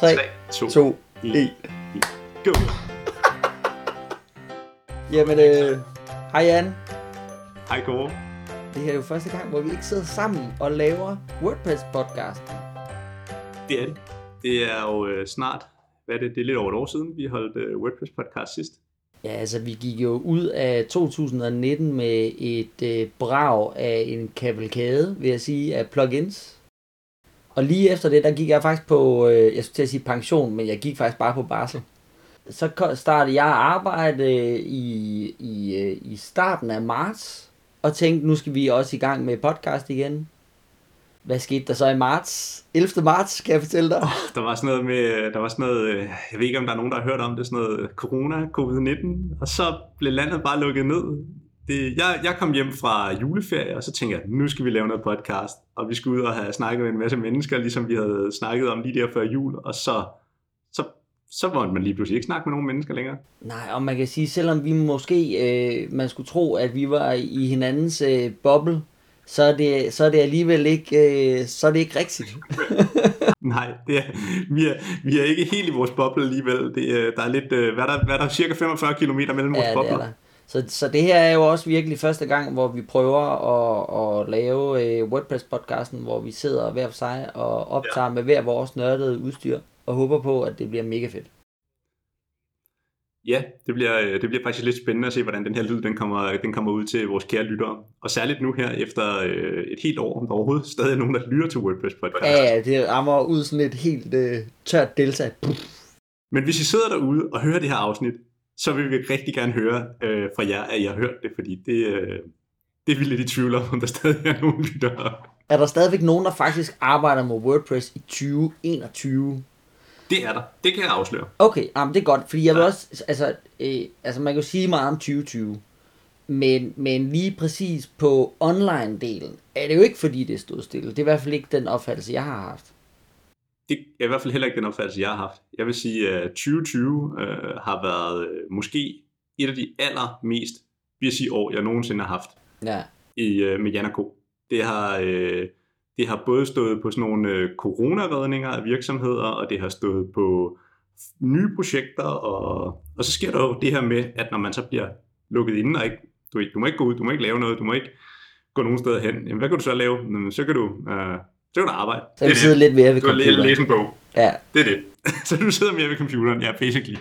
3, 2, 2, 1. 1. Go! Jamen, øh, hej Jan. Hej Kåre. Det her er jo første gang, hvor vi ikke sidder sammen og laver WordPress-podcast. Det er det. Det er jo øh, snart, hvad er det, det er lidt over et år siden, vi holdt øh, WordPress podcast sidst. Ja, altså vi gik jo ud af 2019 med et øh, brag af en kavalkade, vil jeg sige, af plugins. Og lige efter det, der gik jeg faktisk på, øh, jeg skulle til at sige pension, men jeg gik faktisk bare på barsel. Så startede jeg arbejde øh, i, i, øh, i starten af marts, og tænkte, nu skal vi også i gang med podcast igen. Hvad skete der så i marts? 11. marts, kan jeg fortælle dig. Der var sådan noget med, øh, der var sådan noget, jeg ved ikke om der er nogen, der har hørt om det, sådan noget corona, covid-19, og så blev landet bare lukket ned. Det, jeg, jeg kom hjem fra juleferie, og så tænkte jeg, nu skal vi lave noget podcast, og vi skulle ud og have snakket med en masse mennesker, ligesom vi havde snakket om lige der før jul, og så, så, så måtte man lige pludselig ikke snakke med nogen mennesker længere. Nej, og man kan sige, selvom vi måske, øh, man skulle tro, at vi var i hinandens øh, boble, så er det, så er det alligevel ikke, øh, så er det ikke rigtigt. Nej, det er, vi, er, vi er ikke helt i vores boble alligevel. Det, er- der er lidt, øh, hvad er der, hvad er der cirka 45 km mellem vores ja, det bobler? er der. Så, så det her er jo også virkelig første gang, hvor vi prøver at, at lave øh, WordPress-podcasten, hvor vi sidder hver for sig og optager ja. med hver vores nørdede udstyr, og håber på, at det bliver mega fedt. Ja, det bliver, øh, det bliver faktisk lidt spændende at se, hvordan den her lyd den kommer, den kommer ud til vores kære lyttere. Og særligt nu her, efter øh, et helt år, om der overhovedet stadig er nogen, der lytter til WordPress podcast. Ja, det rammer ud sådan et helt øh, tørt delta. Puh. Men hvis I sidder derude og hører det her afsnit, så vil vi rigtig gerne høre øh, fra jer, at I har hørt det, fordi det, øh, det er vi lidt i tvivl om, om der stadig er nogen lyttere. Er der stadigvæk nogen, der faktisk arbejder med WordPress i 2021? Det er der. Det kan jeg afsløre. Okay, jamen det er godt, fordi jeg vil Ja. også, altså, øh, altså man kan jo sige meget om 2020, men, men lige præcis på online-delen, er det jo ikke fordi det stod stille. Det er i hvert fald ikke den opfattelse, jeg har haft. Det er i hvert fald heller ikke den opfattelse, jeg har haft. Jeg vil sige, at 2020 øh, har været øh, måske et af de allermest busy år, jeg nogensinde har haft Ja, i, øh, med Jan. Det har, øh, det har både stået på sådan nogle øh, coronaredninger af virksomheder, og det har stået på nye projekter, og, og så sker der jo det her med, at når man så bliver lukket inde, og ikke, du, du må ikke gå ud, du må ikke lave noget, du må ikke gå nogen steder hen. Jamen, hvad kan du så lave? Jamen, så kan du, øh, så kan du arbejde. så kan vi sidde lidt mere ved Du kan læ- computeren. læse en bog. Ja, Det er det. så du sidder mere ved computeren, ja, basically.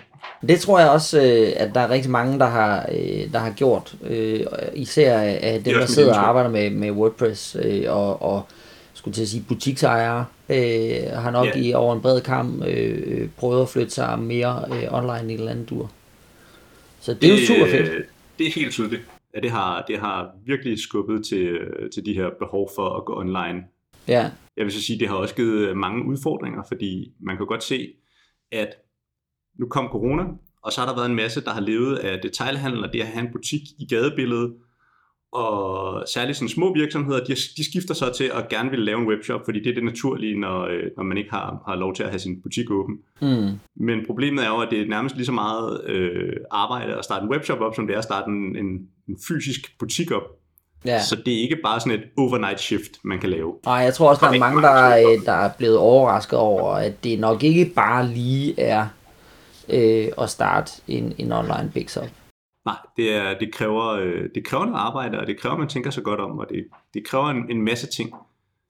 det tror jeg også, øh, at der er rigtig mange, der har, øh, der har gjort. Øh, især af dem, der sidder og arbejder med, med WordPress og, og, skulle til at sige butiksejere, øh, har nok Ja. i over en bred kamp øh, prøvet at flytte sig mere øh, online i et eller andet dur. Så det er jo super fedt. Det er helt tydeligt. Ja, det har, det har virkelig skubbet til, til de her behov for at gå online. Ja, Jeg vil så sige, det har også givet mange udfordringer, fordi man kan godt se, at nu kom corona, og så har der været en masse, der har levet af detailhandel og det at have en butik i gadebilledet. Og særligt sådan små virksomheder, de, de skifter så til at gerne vil lave en webshop, fordi det er det naturlige, når, øh, når man ikke har, har lov til at have sin butik åben. mm. Men problemet er jo, at det er nærmest lige så meget øh, arbejde at starte en webshop op, som det er at starte en, en, en fysisk butik op. ja. Så det er ikke bare sådan et overnight shift, man kan lave. Og jeg tror også, der er mange, der, der er blevet overrasket over, at det nok ikke bare lige er øh, at starte en, en online big shop. Nej, det, er, det, kræver, øh, det kræver noget arbejde, og det kræver, at man tænker sig godt om, og det, det kræver en, en masse ting.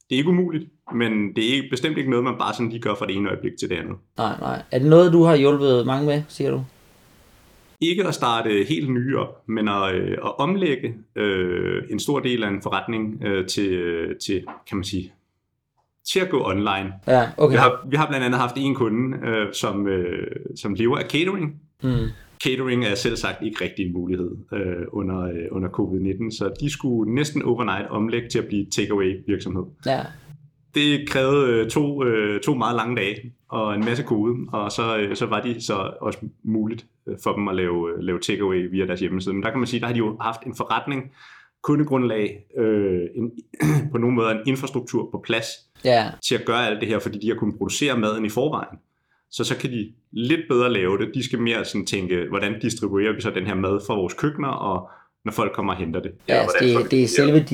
Det er ikke umuligt, men det er ikke, bestemt ikke noget, man bare sådan lige gør fra det ene øjeblik til det andet. Nej, nej. Er det noget, du har hjulpet mange med, siger du? Ikke at starte helt nye op, men at, øh, at omlægge øh, en stor del af en forretning øh, til, øh, til, kan man sige, til at gå online. Ja, okay. Vi har, vi har blandt andet haft en kunde, øh, som, øh, som lever af catering. Mm. Catering er selv sagt ikke rigtig en mulighed øh, under, øh, under covid-19, så de skulle næsten overnight omlægge til at blive takeaway virksomhed. Ja, Det krævede øh, to, øh, to meget lange dage og en masse kode, og så, øh, så var de så også muligt øh, for dem at lave, øh, lave takeaway via deres hjemmeside. Men der kan man sige, der har de jo haft en forretning, kundegrundlag, øh, en, på nogle måder en infrastruktur på plads, ja, til at gøre alt det her, fordi de har kunnet producere maden i forvejen. Så så kan de lidt bedre lave det. De skal mere sådan tænke, hvordan distribuerer vi så den her mad fra vores køkkener, og når folk kommer og henter det. ja Eller altså det, det er selve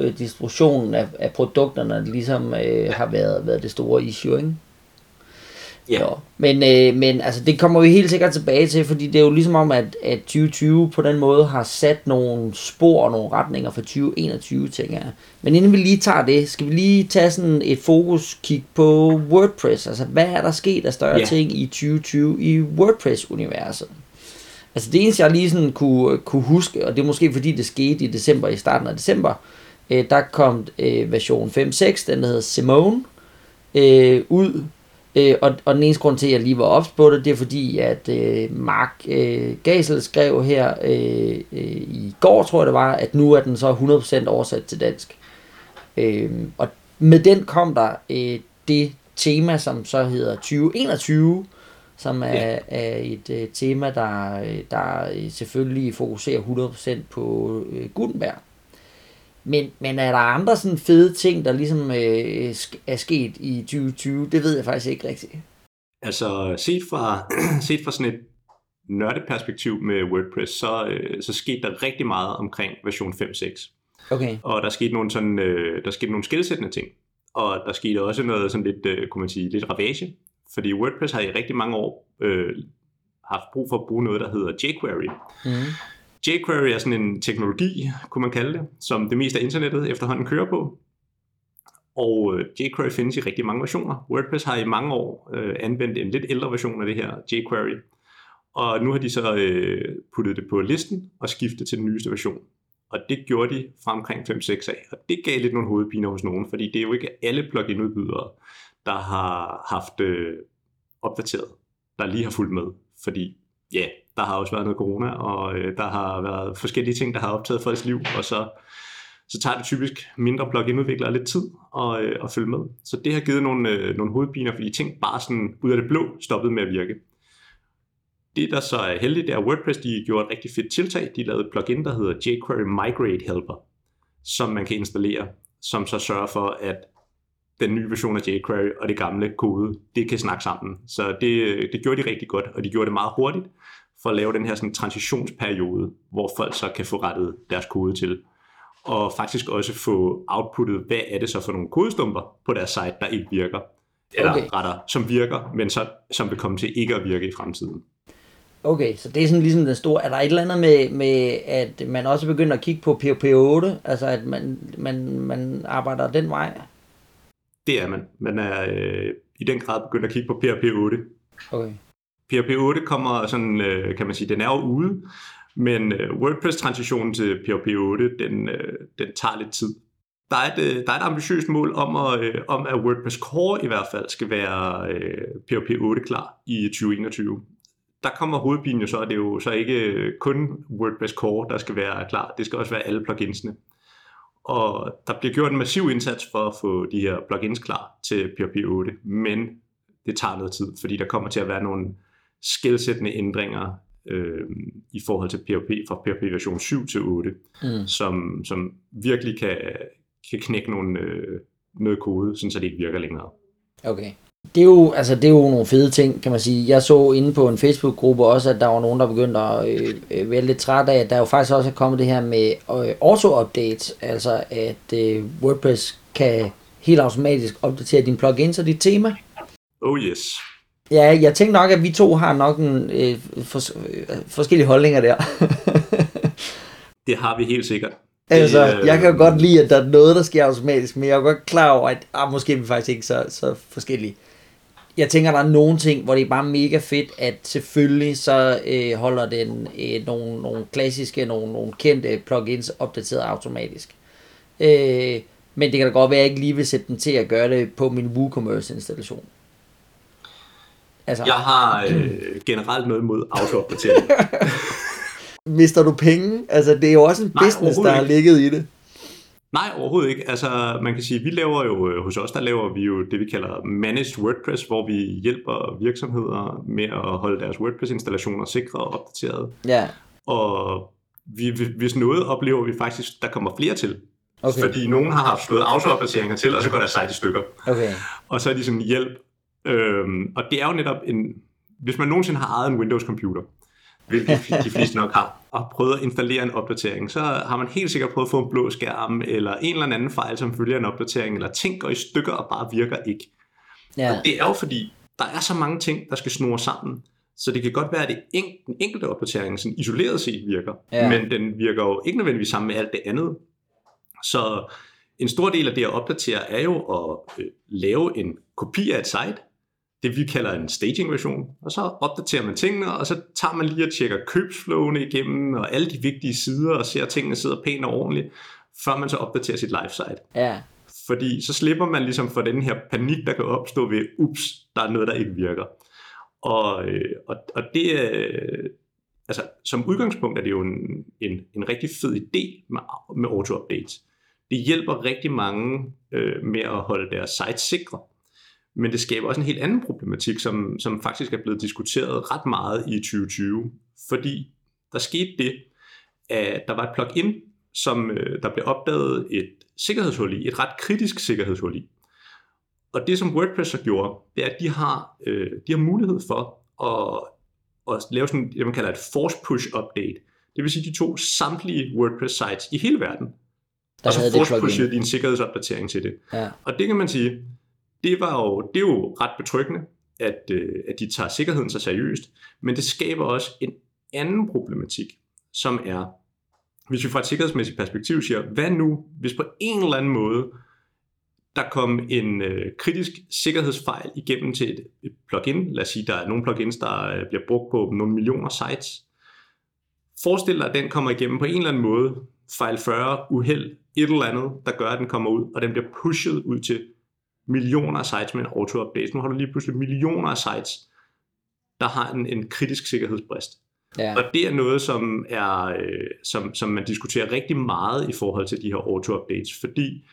øh, distributionen af, af produkterne, der ligesom øh, har været, været det store issue, ikke? Ja. Jo. Men, øh, men altså, det kommer vi helt sikkert tilbage til, fordi det er jo ligesom om, at, at 2020 på den måde har sat nogle spor og nogle retninger for 2021, tænker jeg. Men inden vi lige tager det, skal vi lige tage sådan et fokus kig på WordPress. Altså, hvad er der sket af større Ja. ting i 2020 i WordPress-universet? Altså det eneste, jeg lige sådan kunne, kunne huske, og det er måske fordi det skete i december, i starten af december, øh, der kom øh, version 5.6, den der hedder Simone, øh, ud. Øh, og, og den eneste grund til, at jeg lige var ops på det, det er fordi, at øh, Mark øh, Gasel skrev her øh, øh, i går, tror jeg det var, at nu er den så 100% oversat til dansk. Øh, og med den kom der øh, det tema, som så hedder 2021, som er, Ja. er et øh, tema, der, øh, der øh, selvfølgelig fokuserer 100% på øh, Gutenberg. Men, men er der andre sådan fede ting, der ligesom øh, er sket i 2020? Det ved jeg faktisk ikke rigtigt. Altså set fra, set fra sådan et nørdeperspektiv med WordPress, så, øh, så skete der rigtig meget omkring version 5.6. Okay. Og der skete nogle, sådan, øh, der skete nogle skilsættende ting. Og der skete også noget sådan lidt, øh, kunne man sige, lidt ravage. Fordi WordPress har i rigtig mange år øh, haft brug for at bruge noget, der hedder jQuery. Mm jQuery er sådan en teknologi, kunne man kalde det, som det meste af internettet efterhånden kører på. Og øh, jQuery findes i rigtig mange versioner. WordPress har i mange år øh, anvendt en lidt ældre version af det her jQuery. Og nu har de så øh, puttet det på listen og skiftet til den nyeste version. Og det gjorde de fra omkring 5-6 af. Og det gav lidt nogle hovedpiner hos nogen, fordi det er jo ikke alle plugin-udbydere, der har haft øh, opdateret, der lige har fulgt med. Fordi ja, der har også været noget corona, og øh, der har været forskellige ting, der har optaget folks liv, og så, så tager det typisk mindre plugin-udviklere lidt tid at, øh, at følge med. Så det har givet nogle, øh, nogle hovedpiner, fordi ting bare sådan ud af det blå stoppede med at virke. Det, der så er heldigt, det er, at WordPress de gjorde et rigtig fedt tiltag. De lavede et plugin, der hedder jQuery Migrate Helper, som man kan installere, som så sørger for, at den nye version af jQuery og det gamle kode, det kan snakke sammen. Så det, øh, det gjorde de rigtig godt, og de gjorde det meget hurtigt for at lave den her sådan, transitionsperiode, hvor folk så kan få rettet deres kode til. Og faktisk også få outputtet, hvad er det så for nogle kodestumper på deres site, der ikke virker. Eller Okay. retter, som virker, men så, som vil komme til ikke at virke i fremtiden. Okay, så det er sådan ligesom den store... Er der et eller andet med, med at man også begynder at kigge på PHP 8? Altså at man, man, man arbejder den vej? Det er man. Man er øh, i den grad begyndt at kigge på PHP 8. Okay. PHP 8 kommer sådan, øh, kan man sige, den er jo ude, men øh, WordPress-transitionen til PHP 8, den, øh, den tager lidt tid. Der er et, øh, der er et ambitiøst mål om, at, øh, om, at WordPress Core i hvert fald skal være øh, PHP 8 klar i 2021. Der kommer hovedpinen jo så, at det er jo så ikke øh, kun WordPress Core, der skal være klar. Det skal også være alle pluginsene. Og der bliver gjort en massiv indsats for at få de her plugins klar til PHP 8, men det tager noget tid, fordi der kommer til at være nogle skældsættende ændringer øh, i forhold til PHP fra PHP version 7 til 8, Mm. som, som virkelig kan, kan knække nogle, øh, noget kode, sådan så det ikke virker længere. Okay. Det er, jo, altså, det er jo nogle fede ting, kan man sige. Jeg så inde på en Facebook-gruppe også, at der var nogen, der begyndte at øh, øh, være lidt træt af, at der jo faktisk også er kommet det her med øh, auto-updates, altså at øh, WordPress kan helt automatisk opdatere dine plugins og dit tema. Oh yes. Ja, jeg tænker nok, at vi to har nok en øh, fors- øh, forskellige holdninger der. Det har vi helt sikkert. altså, Det, øh, jeg kan jo godt lide, at der er noget, der sker automatisk, men jeg er godt klar over, at ah, måske er vi faktisk ikke så, så forskellige. Jeg tænker, der er nogle ting, hvor det er bare mega fedt, at selvfølgelig så øh, holder den øh, nogle, nogle klassiske, nogle, nogle kendte plugins opdateret automatisk. Øh, men det kan da godt være, at jeg ikke lige vil sætte den til at gøre det på min WooCommerce installation. Altså, Jeg har øh, generelt noget imod autoopdatering. mister du penge? Altså, det er jo også en Nej, business, der har ligget i det. Nej, overhovedet ikke. Altså, man kan sige, vi laver jo, øh, hos os, der laver vi jo det, vi kalder Managed WordPress, hvor vi hjælper virksomheder med at holde deres WordPress-installationer sikre og opdaterede. Ja, Og vi, vi- hvis noget oplever vi faktisk, der kommer flere til. Okay. Fordi nogen har haft slået autoopdateringer til, og så går deres site i stykker. okay. Og så er de sådan hjælp. Øhm, og det er jo netop en... Hvis man nogensinde har ejet en Windows-computer, hvilket de fleste nok har, og prøvet at installere en opdatering, så har man helt sikkert prøvet at få en blå skærm, eller en eller anden fejl, som følger en opdatering, eller ting går i stykker og bare virker ikke. Ja, Det er jo fordi, der er så mange ting, der skal snurre sammen. Så det kan godt være, at det en, den enkelte opdatering sådan isoleret set virker, Ja. men den virker jo ikke nødvendigvis sammen med alt det andet. Så en stor del af det at opdatere er jo at øh, lave en kopi af et site, det vi kalder en staging version, og så opdaterer man tingene, og så tager man lige og tjekker købsflowene igennem, og alle de vigtige sider, og ser, at tingene sidder pænt og ordentligt, før man så opdaterer sit live site. Ja, Fordi så slipper man ligesom for den her panik, der kan opstå ved, ups, der er noget, der ikke virker. Og, øh, og, og det er, altså som udgangspunkt er det jo en, en, en rigtig fed idé med, med auto-updates. Det hjælper rigtig mange øh, med at holde deres sites sikre. Men det skaber også en helt anden problematik, som, som faktisk er blevet diskuteret ret meget i 2020. Fordi der skete det, at der var et plugin, som øh, der blev opdaget et sikkerhedshul i, et ret kritisk sikkerhedshul i. Og det som WordPress har gjort, det er, at de har, øh, de har mulighed for at, at lave sådan, det man kalder et force push update. Det vil sige, de tog samtlige WordPress sites i hele verden, der og så force pushede de en sikkerhedsopdatering til det. Ja, Og det kan man sige, det, var jo, det er jo ret betryggende, at, øh, at de tager sikkerheden så seriøst, men det skaber også en anden problematik, som er, hvis vi fra et sikkerhedsmæssigt perspektiv siger, hvad nu, hvis på en eller anden måde, der kom en øh, kritisk sikkerhedsfejl igennem til et, et plugin, lad os sige, der er nogle plugins, der øh, bliver brugt på nogle millioner sites, Forestil dig, at den kommer igennem på en eller anden måde, fejl 40, uheld, et eller andet, der gør, at den kommer ud, og den bliver pushet ud til millioner af sites med en auto-update. Nu har du lige pludselig millioner af sites, der har en, en kritisk sikkerhedsbrist. ja, Og det er noget, som, er, øh, som, som man diskuterer rigtig meget i forhold til de her auto-updates, fordi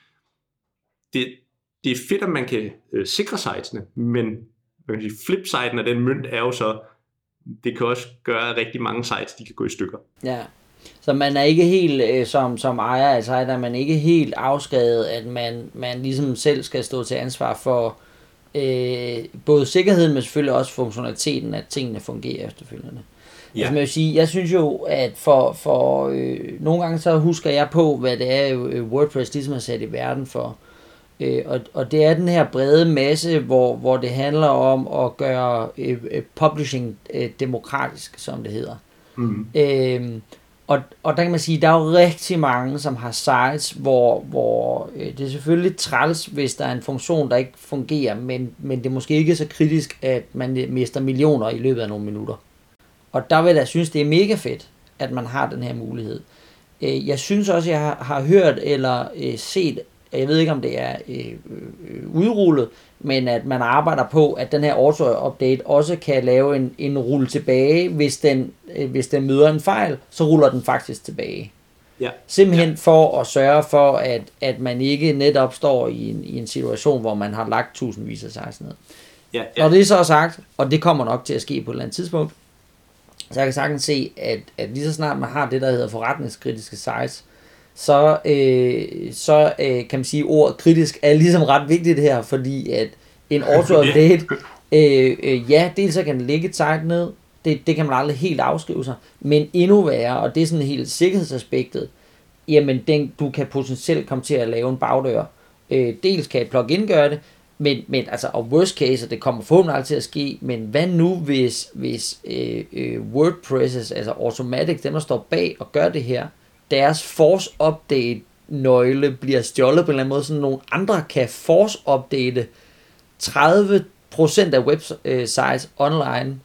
det, det er fedt, at man kan øh, sikre sitesene, men man kan sige, flipsiden af den mønt er jo så, det kan også gøre, at rigtig mange sites de kan gå i stykker. ja. Så man er ikke helt, øh, som, som ejer af site, er man ikke helt afskrevet, at man, man ligesom selv skal stå til ansvar for øh, både sikkerheden, men selvfølgelig også funktionaliteten, at tingene fungerer efterfølgende. Ja. Altså, man vil sige, jeg synes jo, at for, for øh, nogle gange så husker jeg på, hvad det er, øh, WordPress ligesom er sat i verden for. Øh, og, og det er den her brede masse, hvor, hvor det handler om at gøre øh, øh, publishing øh, demokratisk, som det hedder. Mm. Øhm, og, og der kan man sige, der er jo rigtig mange, som har sites, hvor, hvor øh, det er selvfølgelig træls, hvis der er en funktion, der ikke fungerer, men, men det er måske ikke så kritisk, at man mister millioner i løbet af nogle minutter. Og der vil jeg synes, det er mega fedt, at man har den her mulighed. Øh, jeg synes også, jeg har, har hørt eller øh, set, jeg ved ikke om det er øh, øh, udrullet, men at man arbejder på, at den her auto-update også kan lave en, en rulle tilbage, hvis den, øh, hvis den møder en fejl, så ruller den faktisk tilbage. Ja. Simpelthen ja. for at sørge for, at, at man ikke netop står i en, i en situation, hvor man har lagt tusindvis af sites ned. Ja, Ja. Når det så er sagt, og det kommer nok til at ske på et eller andet tidspunkt, så jeg kan sagtens se, at, at lige så snart man har det, der hedder forretningskritiske sites, så, øh, så øh, kan man sige, at ordet kritisk er ligesom ret vigtigt her, fordi at en auto-update, øh, øh, ja, dels så kan den et site ned, det, det kan man aldrig helt afskrive sig, men endnu værre, og det er sådan helt sikkerhedsaspektet, jamen den, du kan potentielt komme til at lave en bagdør. Øh, dels kan et plugin gøre det, men, men altså, og worst case, og det kommer forhåbentlig aldrig til at ske, men hvad nu, hvis, hvis øh, øh, WordPresses, altså Automatic, dem der står bag og gør det her, deres force update nøgle bliver stjålet på en eller anden måde, så nogle andre kan force update 30% af websites online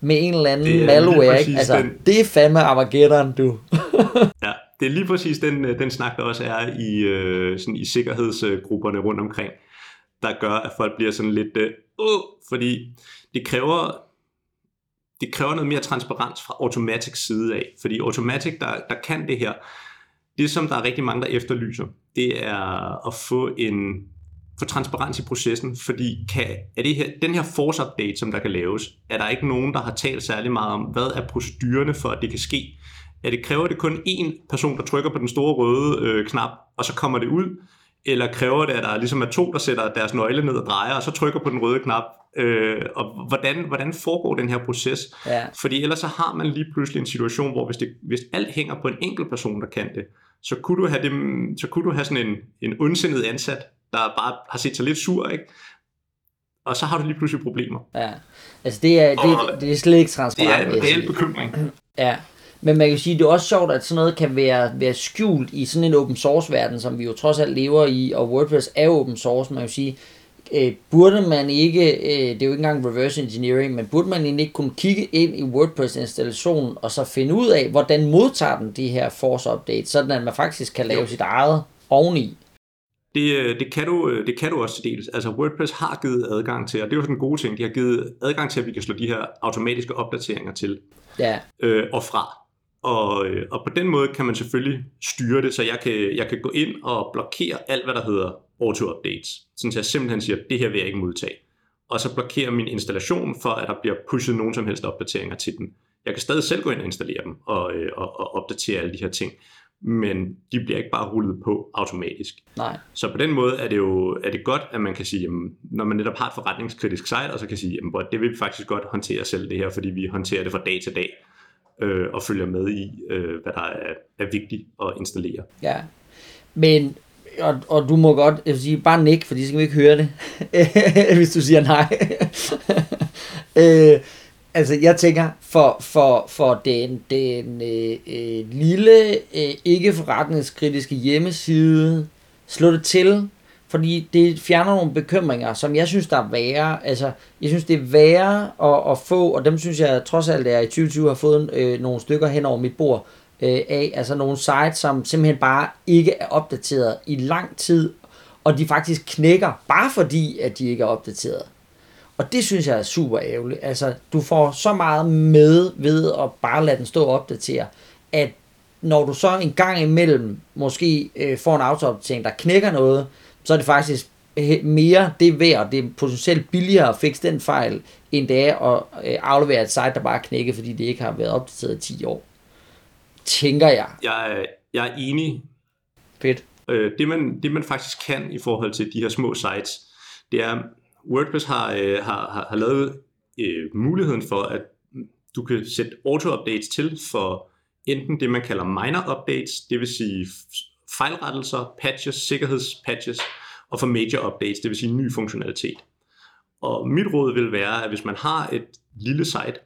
med en eller anden Det malware. Ikke? Altså, den- det er fandme Armageddon, du. Ja, det er lige præcis den, øh, den snak, der også er i, øh, sådan i sikkerhedsgrupperne rundt omkring, der gør, at folk bliver sådan lidt, øh, åh, fordi det kræver, det kræver noget mere transparens fra Automatic side af, fordi Automatic, der, der kan det her, det som der er rigtig mange, der efterlyser, det er at få en få transparens i processen, fordi kan, er det her, den her force update, som der kan laves, er der ikke nogen, der har talt særlig meget om, hvad er procedurerne for, at det kan ske? Er det, kræver det kun én person, der trykker på den store røde øh, knap, og så kommer det ud? Eller kræver det, at der ligesom er to, der sætter deres nøgle ned og drejer, og så trykker på den røde knap? Øh, og hvordan, hvordan foregår den her proces? Ja. Fordi ellers så har man lige pludselig en situation, hvor hvis, det, hvis alt hænger på en enkelt person, der kan det, så kunne du have, dem, så kunne du have sådan en, en ondsindet ansat, der bare har set sig lidt sur, ikke? og så har du lige pludselig problemer. Ja, altså det er, det, det er slet ikke transparent. Det er en reel bekymring. Ja, men man kan sige, det er også sjovt, at sådan noget kan være, være skjult i sådan en open source verden, som vi jo trods alt lever i, og WordPress er open source, man kan sige, øh, burde man ikke, øh, det er jo ikke engang reverse engineering, men burde man egentlig ikke kunne kigge ind i WordPress-installationen, og så finde ud af, hvordan modtager den de her force updates, sådan at man faktisk kan lave jo. sit eget oveni? Det, øh, det, kan du, øh, det kan du også til dels. Altså WordPress har givet adgang til, og det er jo sådan en god ting, de har givet adgang til, at vi kan slå de her automatiske opdateringer til ja. øh, og fra. Og, øh, og på den måde kan man selvfølgelig styre det, så jeg kan, jeg kan gå ind og blokere alt, hvad der hedder auto-updates. Sådan så jeg simpelthen siger, det her vil jeg ikke modtage. Og så blokere min installation for, at der bliver pushet nogen som helst opdateringer til den. Jeg kan stadig selv gå ind og installere dem og, øh, og, og opdatere alle de her ting men de bliver ikke bare rullet på automatisk. Nej. Så på den måde er det jo er det godt, at man kan sige, jamen, når man netop har et forretningskritisk site, og så kan sige, jamen, det vil vi faktisk godt håndtere selv det her, fordi vi håndterer det fra dag til dag, øh, og følger med i, øh, hvad der er, er vigtigt at installere. Ja, men og, og du må godt jeg vil sige, bare nik, fordi så kan vi ikke høre det, hvis du siger nej. øh, altså jeg tænker, for, for, for den, den øh, øh lille, øh, ikke forretningskritiske hjemmeside, slå det til, fordi det fjerner nogle bekymringer, som jeg synes, der er værre. Altså, jeg synes, det er værre at, at få, og dem synes jeg trods alt, at jeg i 2020 har fået øh, nogle stykker hen over mit bord øh, af, altså nogle sites, som simpelthen bare ikke er opdateret i lang tid, og de faktisk knækker, bare fordi, at de ikke er opdateret. Og det synes jeg er super ærgerligt. Altså, du får så meget med ved at bare lade den stå og opdatere, at når du så en gang imellem måske øh, får en autoopdatering, der knækker noget, så er det faktisk mere det værd, det er potentielt billigere at fikse den fejl, end det er at øh, aflevere et site, der bare knækker, fordi det ikke har været opdateret i 10 år. Tænker jeg. Jeg, jeg er enig. Fedt. Øh, det, man, det man faktisk kan i forhold til de her små sites, det er, WordPress har, øh, har, har, har lavet øh, muligheden for, at du kan sætte auto-updates til for enten det, man kalder minor updates, det vil sige fejlrettelser, patches, sikkerhedspatches, og for major updates, det vil sige ny funktionalitet. Og mit råd vil være, at hvis man har et lille site,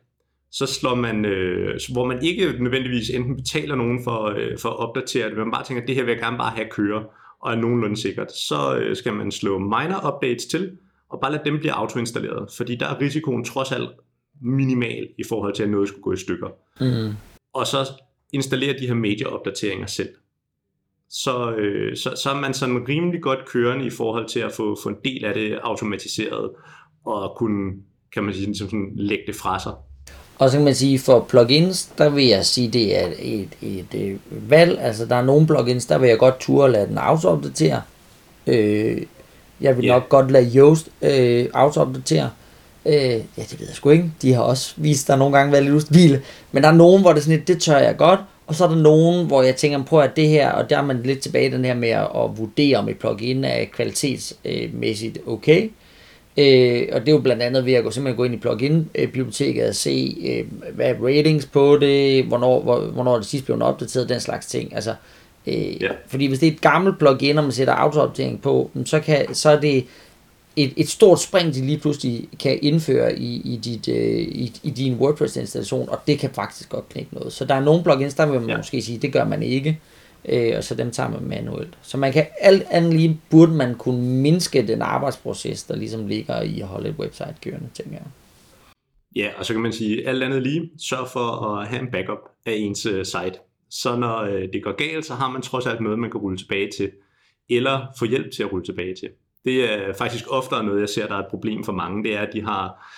så slår man, øh, hvor man ikke nødvendigvis enten betaler nogen for, øh, for at opdatere det, men man bare tænker, at det her vil jeg gerne bare have køre, og er nogenlunde sikkert, så øh, skal man slå minor updates til, og bare lade dem blive autoinstalleret, fordi der er risikoen trods alt minimal i forhold til, at noget skulle gå i stykker. Mm. Og så installere de her major opdateringer selv. Så, øh, så, så er man sådan rimelig godt kørende i forhold til at få, få en del af det automatiseret, og kunne, kan man sige, ligesom sådan, lægge det fra sig. Og så kan man sige, for plugins, der vil jeg sige, det er et, et, et valg. Altså, der er nogle plugins, der vil jeg godt turde lade den auto-opdatere. Øh, jeg vil yeah. nok godt lade Yoast øh, auto-opdatere. Øh, ja, det ved jeg sgu ikke. De har også vist, der nogle gange været lidt ustabile. Men der er nogen, hvor det er sådan lidt, det tør jeg godt. Og så er der nogen, hvor jeg tænker på, at det her, og der er man lidt tilbage den her med at, at vurdere, om et plugin er kvalitetsmæssigt okay. Øh, og det er jo blandt andet ved at gå, simpelthen gå ind i plugin-biblioteket og se, øh, hvad er ratings på det, hvornår, hvor, hvornår det sidst blev opdateret, den slags ting. Altså, Øh, ja. Fordi hvis det er et gammelt plugin, og man sætter autoopdatering på, så, kan, så er det et, et stort spring, de lige pludselig kan indføre i, i, dit, øh, i, i din WordPress-installation, og det kan faktisk godt knække noget. Så der er nogle plugins, der vil man ja. måske sige, det gør man ikke, øh, og så dem tager man manuelt. Så man kan alt andet lige, burde man kunne mindske den arbejdsproces, der ligesom ligger i at holde et website kørende, tænker jeg. Ja, og så kan man sige, alt andet lige, sørg for at have en backup af ens uh, site så når øh, det går galt, så har man trods alt noget, man kan rulle tilbage til, eller få hjælp til at rulle tilbage til. Det er faktisk oftere noget, jeg ser, der er et problem for mange, det er, at de har,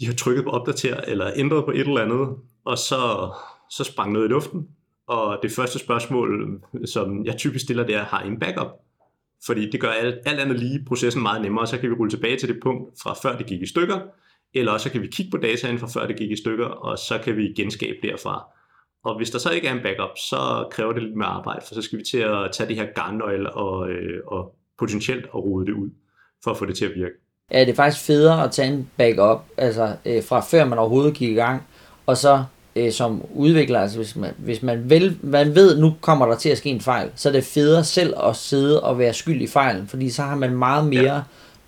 de har trykket på opdater, eller ændret på et eller andet, og så, så sprang noget i luften, og det første spørgsmål, som jeg typisk stiller, det er, har I en backup? Fordi det gør alt, alt andet lige processen meget nemmere, så kan vi rulle tilbage til det punkt fra før det gik i stykker, eller også så kan vi kigge på dataen fra før det gik i stykker, og så kan vi genskabe derfra. Og hvis der så ikke er en backup, så kræver det lidt mere arbejde, for så skal vi til at tage det her garnnøgle og, øh, og potentielt at rode det ud, for at få det til at virke. Ja, det er faktisk federe at tage en backup, altså øh, fra før man overhovedet gik i gang, og så øh, som udvikler, altså hvis man, hvis man, vel, man ved, nu kommer der til at ske en fejl, så er det federe selv at sidde og være skyld i fejlen, fordi så har man meget mere ja.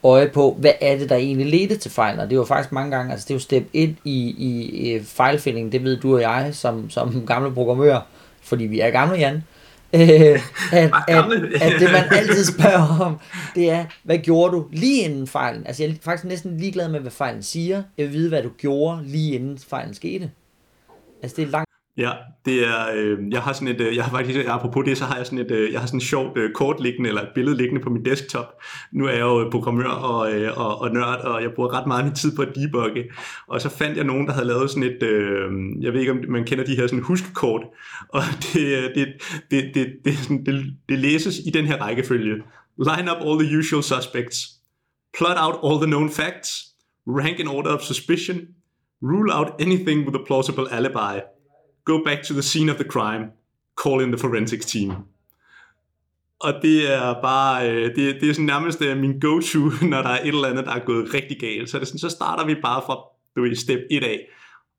øje på, hvad er det, der egentlig ledte til fejlen. Og det var faktisk mange gange, altså det er jo step 1 i, i, i fejlfinding, det ved du og jeg som, som gamle programmører, fordi vi er gamle, Jan. Øh, at, at, at det man altid spørger om, det er, hvad gjorde du lige inden fejlen? Altså jeg er faktisk næsten ligeglad med, hvad fejlen siger. Jeg vil vide, hvad du gjorde lige inden fejlen skete. Altså det er langt Ja, det er, øh, jeg har sådan et, øh, jeg har faktisk, apropos det, så har jeg sådan et, øh, jeg har sådan et sjovt øh, kort liggende, eller et billede liggende på min desktop. Nu er jeg jo programmør og, øh, og, og nørd, og jeg bruger ret meget min tid på at debugge. Og så fandt jeg nogen, der havde lavet sådan et, øh, jeg ved ikke om man kender de her sådan huskekort, og det, øh, det, det, det, det, det, det, det læses i den her rækkefølge. Line up all the usual suspects. Plot out all the known facts. Rank in order of suspicion. Rule out anything with a plausible alibi go back to the scene of the crime, call in the forensics team. Og det er bare, øh, det, det er sådan nærmest øh, min go-to, når der er et eller andet, der er gået rigtig galt. Så, det sådan, så starter vi bare fra du ved, step 1 af,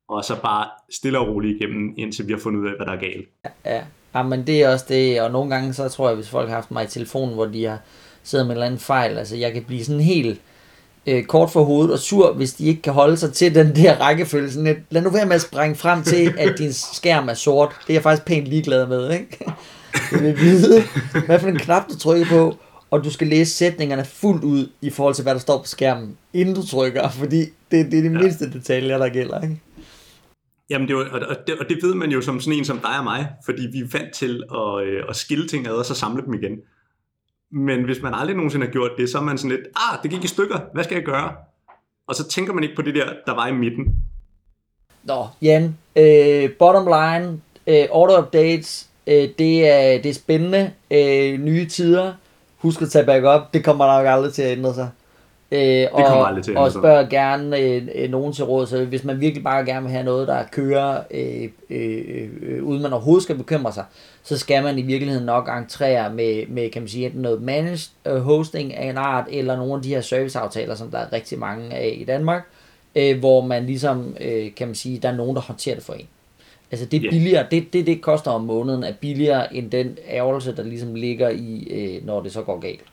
og så bare stille og roligt igennem, indtil vi har fundet ud af, hvad der er galt. Ja, ja. men det er også det, og nogle gange så tror jeg, hvis folk har haft mig i telefonen, hvor de har siddet med en eller anden fejl, altså jeg kan blive sådan helt øh, kort for hovedet og sur, hvis de ikke kan holde sig til den der rækkefølge. Sådan lad nu være med at springe frem til, at din skærm er sort. Det er jeg faktisk pænt ligeglad med. Ikke? Jeg vil vide, hvad for en knap du trykker på, og du skal læse sætningerne fuldt ud i forhold til, hvad der står på skærmen, inden du trykker, fordi det, det er de ja. mindste detaljer, der gælder. Ikke? Jamen, det var, og, det, og det ved man jo som sådan en som dig og mig, fordi vi er vant til at, øh, at skille ting ad, og så samle dem igen. Men hvis man aldrig nogensinde har gjort det, så er man sådan lidt, ah, det gik i stykker, hvad skal jeg gøre? Og så tænker man ikke på det der, der var i midten. Nå, Jan, øh, bottom line, øh, order updates, øh, det, er, det er spændende, øh, nye tider. Husk at tage back up, det kommer nok aldrig til at ændre sig. Øh, og, det kommer aldrig til og spørg gerne øh, øh, nogen til råd, så hvis man virkelig bare gerne vil have noget, der kører, øh, øh, øh, uden man overhovedet skal bekymre sig, så skal man i virkeligheden nok entrere med, med kan man sige, enten noget managed øh, hosting af en art, eller nogle af de her serviceaftaler, som der er rigtig mange af i Danmark, øh, hvor man ligesom, øh, kan man sige, der er nogen, der håndterer det for en. Altså det er billigere, det, det, det koster om måneden, er billigere end den ærgelse, der ligesom ligger i, øh, når det så går galt.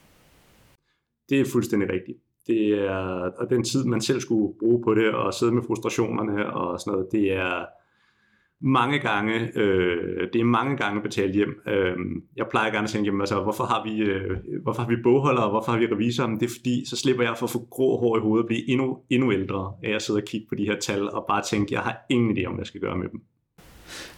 Det er fuldstændig rigtigt det er, og den tid, man selv skulle bruge på det, og sidde med frustrationerne og sådan noget, det er mange gange, øh, det er mange gange betalt hjem. Øh, jeg plejer gerne at tænke, jamen, altså, hvorfor har vi, øh, hvorfor har vi bogholder, og hvorfor har vi revisorer? Det er fordi, så slipper jeg for at få grå hår i hovedet og blive endnu, endnu ældre, af at sidde og kigge på de her tal, og bare tænke, jeg har ingen idé om, hvad jeg skal gøre med dem.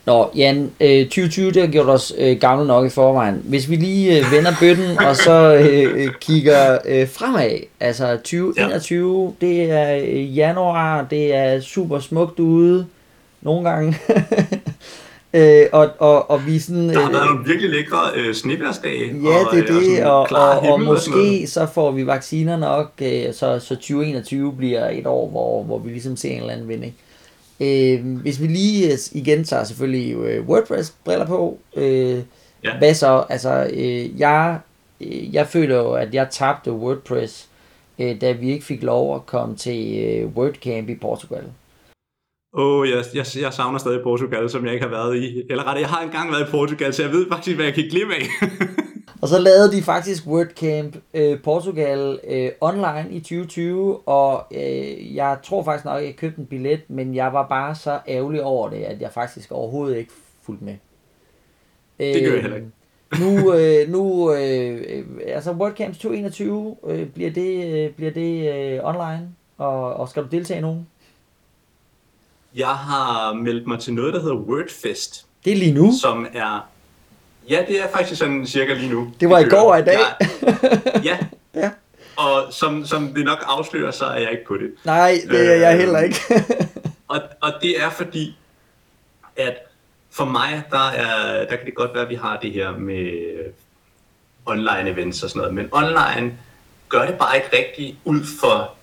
Nå, Jan, øh, 2020 det har gjort os øh, gamle nok i forvejen. Hvis vi lige øh, vender bøtten og så øh, øh kigger øh, fremad, altså 2021, ja. det er øh, januar, det er super smukt ude, nogle gange. øh, og, og, og vi sådan... Der har været nogle virkelig lækre øh, sneværsdage. Ja, og, det er det, og, og, og, og måske så får vi vacciner nok, øh, så, så 2021 bliver et år, hvor, hvor vi ligesom ser en eller anden vending. Øh, hvis vi lige øh, igen tager selvfølgelig øh, WordPress-briller på, øh, ja. hvad så? Altså, øh, jeg, øh, jeg føler jo, at jeg tabte WordPress, øh, da vi ikke fik lov at komme til øh, WordCamp i Portugal. Åh, oh, jeg, jeg, jeg savner stadig Portugal, som jeg ikke har været i. Eller rettere, jeg har engang været i Portugal, så jeg ved faktisk, hvad jeg kan glemme af. Og så lavede de faktisk WordCamp øh, Portugal øh, online i 2020, og øh, jeg tror faktisk nok, at jeg købte en billet, men jeg var bare så ærgerlig over det, at jeg faktisk overhovedet ikke fulgte med. Det gør jeg heller ikke. nu, øh, nu øh, altså WordCamp 2021, øh, bliver det, øh, bliver det øh, online, og, og skal du deltage i nogen? Jeg har meldt mig til noget, der hedder WordFest. Det er lige nu? Som er Ja, det er faktisk sådan cirka lige nu. Det var i går i dag. Ja. ja. ja. Og som, som det nok afslører, så er jeg ikke på det. Nej, det er jeg øh, heller ikke. og, og det er fordi, at for mig, der, er, der kan det godt være, at vi har det her med online events og sådan noget, men online gør det bare ikke rigtigt ud for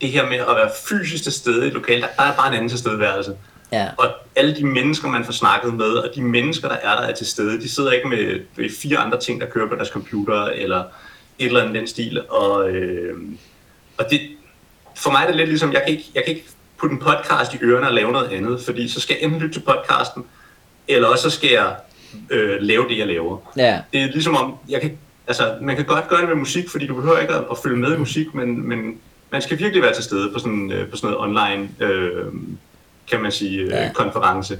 det her med at være fysisk til stede i et lokal. Der er bare en anden tilstedeværelse. Ja. Og alle de mennesker, man får snakket med, og de mennesker, der er der er til stede, de sidder ikke med, fire andre ting, der kører på deres computer, eller et eller andet den stil. Og, øh, og det, for mig er det lidt ligesom, jeg kan ikke, jeg kan ikke putte en podcast i ørerne og lave noget andet, fordi så skal jeg enten lytte til podcasten, eller også så skal jeg øh, lave det, jeg laver. Ja. Det er ligesom om, jeg kan altså, man kan godt gøre det med musik, fordi du behøver ikke at, at følge med i musik, men, men man skal virkelig være til stede på sådan, øh, på sådan noget online, øh, kan man sige, øh, ja. konference.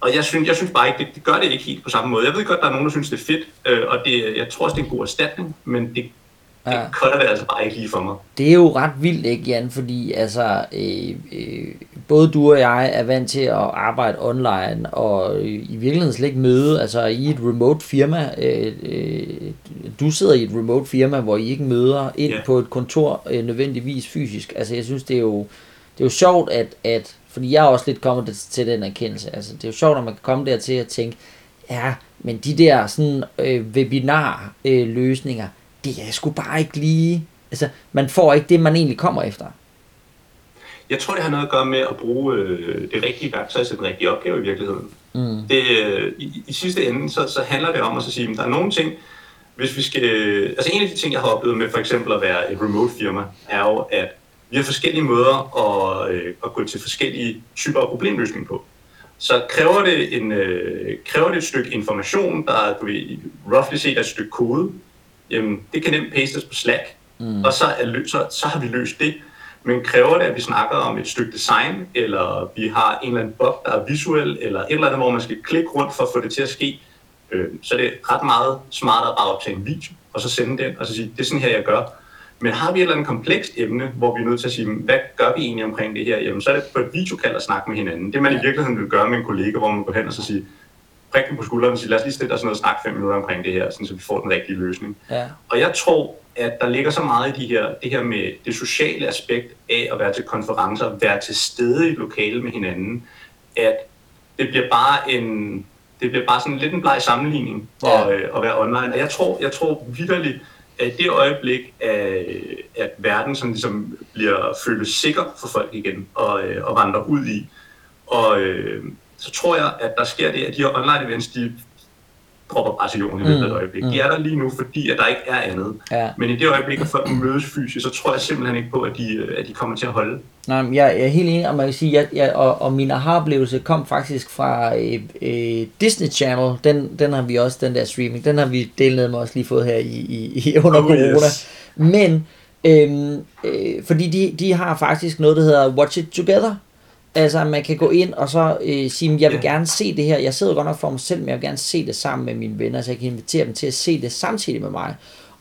Og jeg synes, jeg synes bare ikke, det, det gør det ikke helt på samme måde. Jeg ved godt, der er nogen, der synes, det er fedt, øh, og det, jeg tror også, det er en god erstatning, men det, Ja. Det kolder det altså bare ikke lige for mig. Det er jo ret vildt, ikke Jan? Fordi altså, øh, øh, både du og jeg er vant til at arbejde online, og øh, i virkeligheden slet ikke møde, altså i et remote firma, øh, øh, du sidder i et remote firma, hvor I ikke møder ind yeah. på et kontor øh, nødvendigvis fysisk. Altså jeg synes, det er jo, det er jo sjovt, at, at fordi jeg er også lidt kommet til den erkendelse, altså det er jo sjovt, at man kan komme der til at tænke, ja, men de der sådan øh, webinar øh, løsninger, det er sgu bare ikke lige... Altså, man får ikke det, man egentlig kommer efter. Jeg tror, det har noget at gøre med at bruge øh, det rigtige værktøj til den rigtige opgave i virkeligheden. Mm. Det, øh, i, I sidste ende, så, så handler det om at så sige, at der er nogle ting, hvis vi skal... Altså en af de ting, jeg har oplevet med for eksempel at være et remote firma, er jo, at vi har forskellige måder at, øh, at gå til forskellige typer af problemløsning på. Så kræver det, en, øh, kræver det et stykke information, der du ved, roughly set er et stykke kode, jamen det kan nemt pastes på Slack, mm. og så, er, så, så har vi løst det. Men kræver det, at vi snakker om et stykke design, eller vi har en eller anden bug, der er visuel, eller et eller andet, hvor man skal klikke rundt for at få det til at ske, øh, så er det ret meget smartere bare at optage en video, og så sende den, og så sige, det er sådan her, jeg gør. Men har vi et eller andet komplekst emne, hvor vi er nødt til at sige, hvad gør vi egentlig omkring det her? Jamen, så er det på et videokald at snakke med hinanden. Det man i virkeligheden vil gøre med en kollega, hvor man går hen og så siger, prikke på skulderen og sige, lad os lige stille os ned og snakke fem minutter omkring det her, sådan, så vi får den rigtige løsning. Ja. Og jeg tror, at der ligger så meget i de her, det her med det sociale aspekt af at være til konferencer, være til stede i et lokale med hinanden, at det bliver bare en, det bliver bare sådan lidt en bleg sammenligning ja. at, øh, at være online. Og jeg tror, jeg tror vidderligt, at det øjeblik, at, at verden sådan ligesom bliver føles sikker for folk igen og, øh, og vandrer ud i, og, øh, så tror jeg, at der sker det, at de her online events, de dropper bare til jorden i løbet af et mm, øjeblik. Mm. De er der lige nu, fordi at der ikke er andet. Ja. Men i det øjeblik, at folk mødes fysisk, så tror jeg simpelthen ikke på, at de, at de kommer til at holde. Nej, jeg, jeg er helt enig, og man kan sige, jeg, jeg, og, og min aha-oplevelse kom faktisk fra øh, øh, Disney Channel. Den, den har vi også, den der streaming, den har vi delt med os lige fået her i, i, i under oh, corona. Yes. Men, øh, øh, fordi de, de har faktisk noget, der hedder Watch It Together, Altså, man kan gå ind og så øh, sige, jeg vil ja. gerne se det her. Jeg sidder godt nok for mig selv, men jeg vil gerne se det sammen med mine venner, så jeg kan invitere dem til at se det samtidig med mig.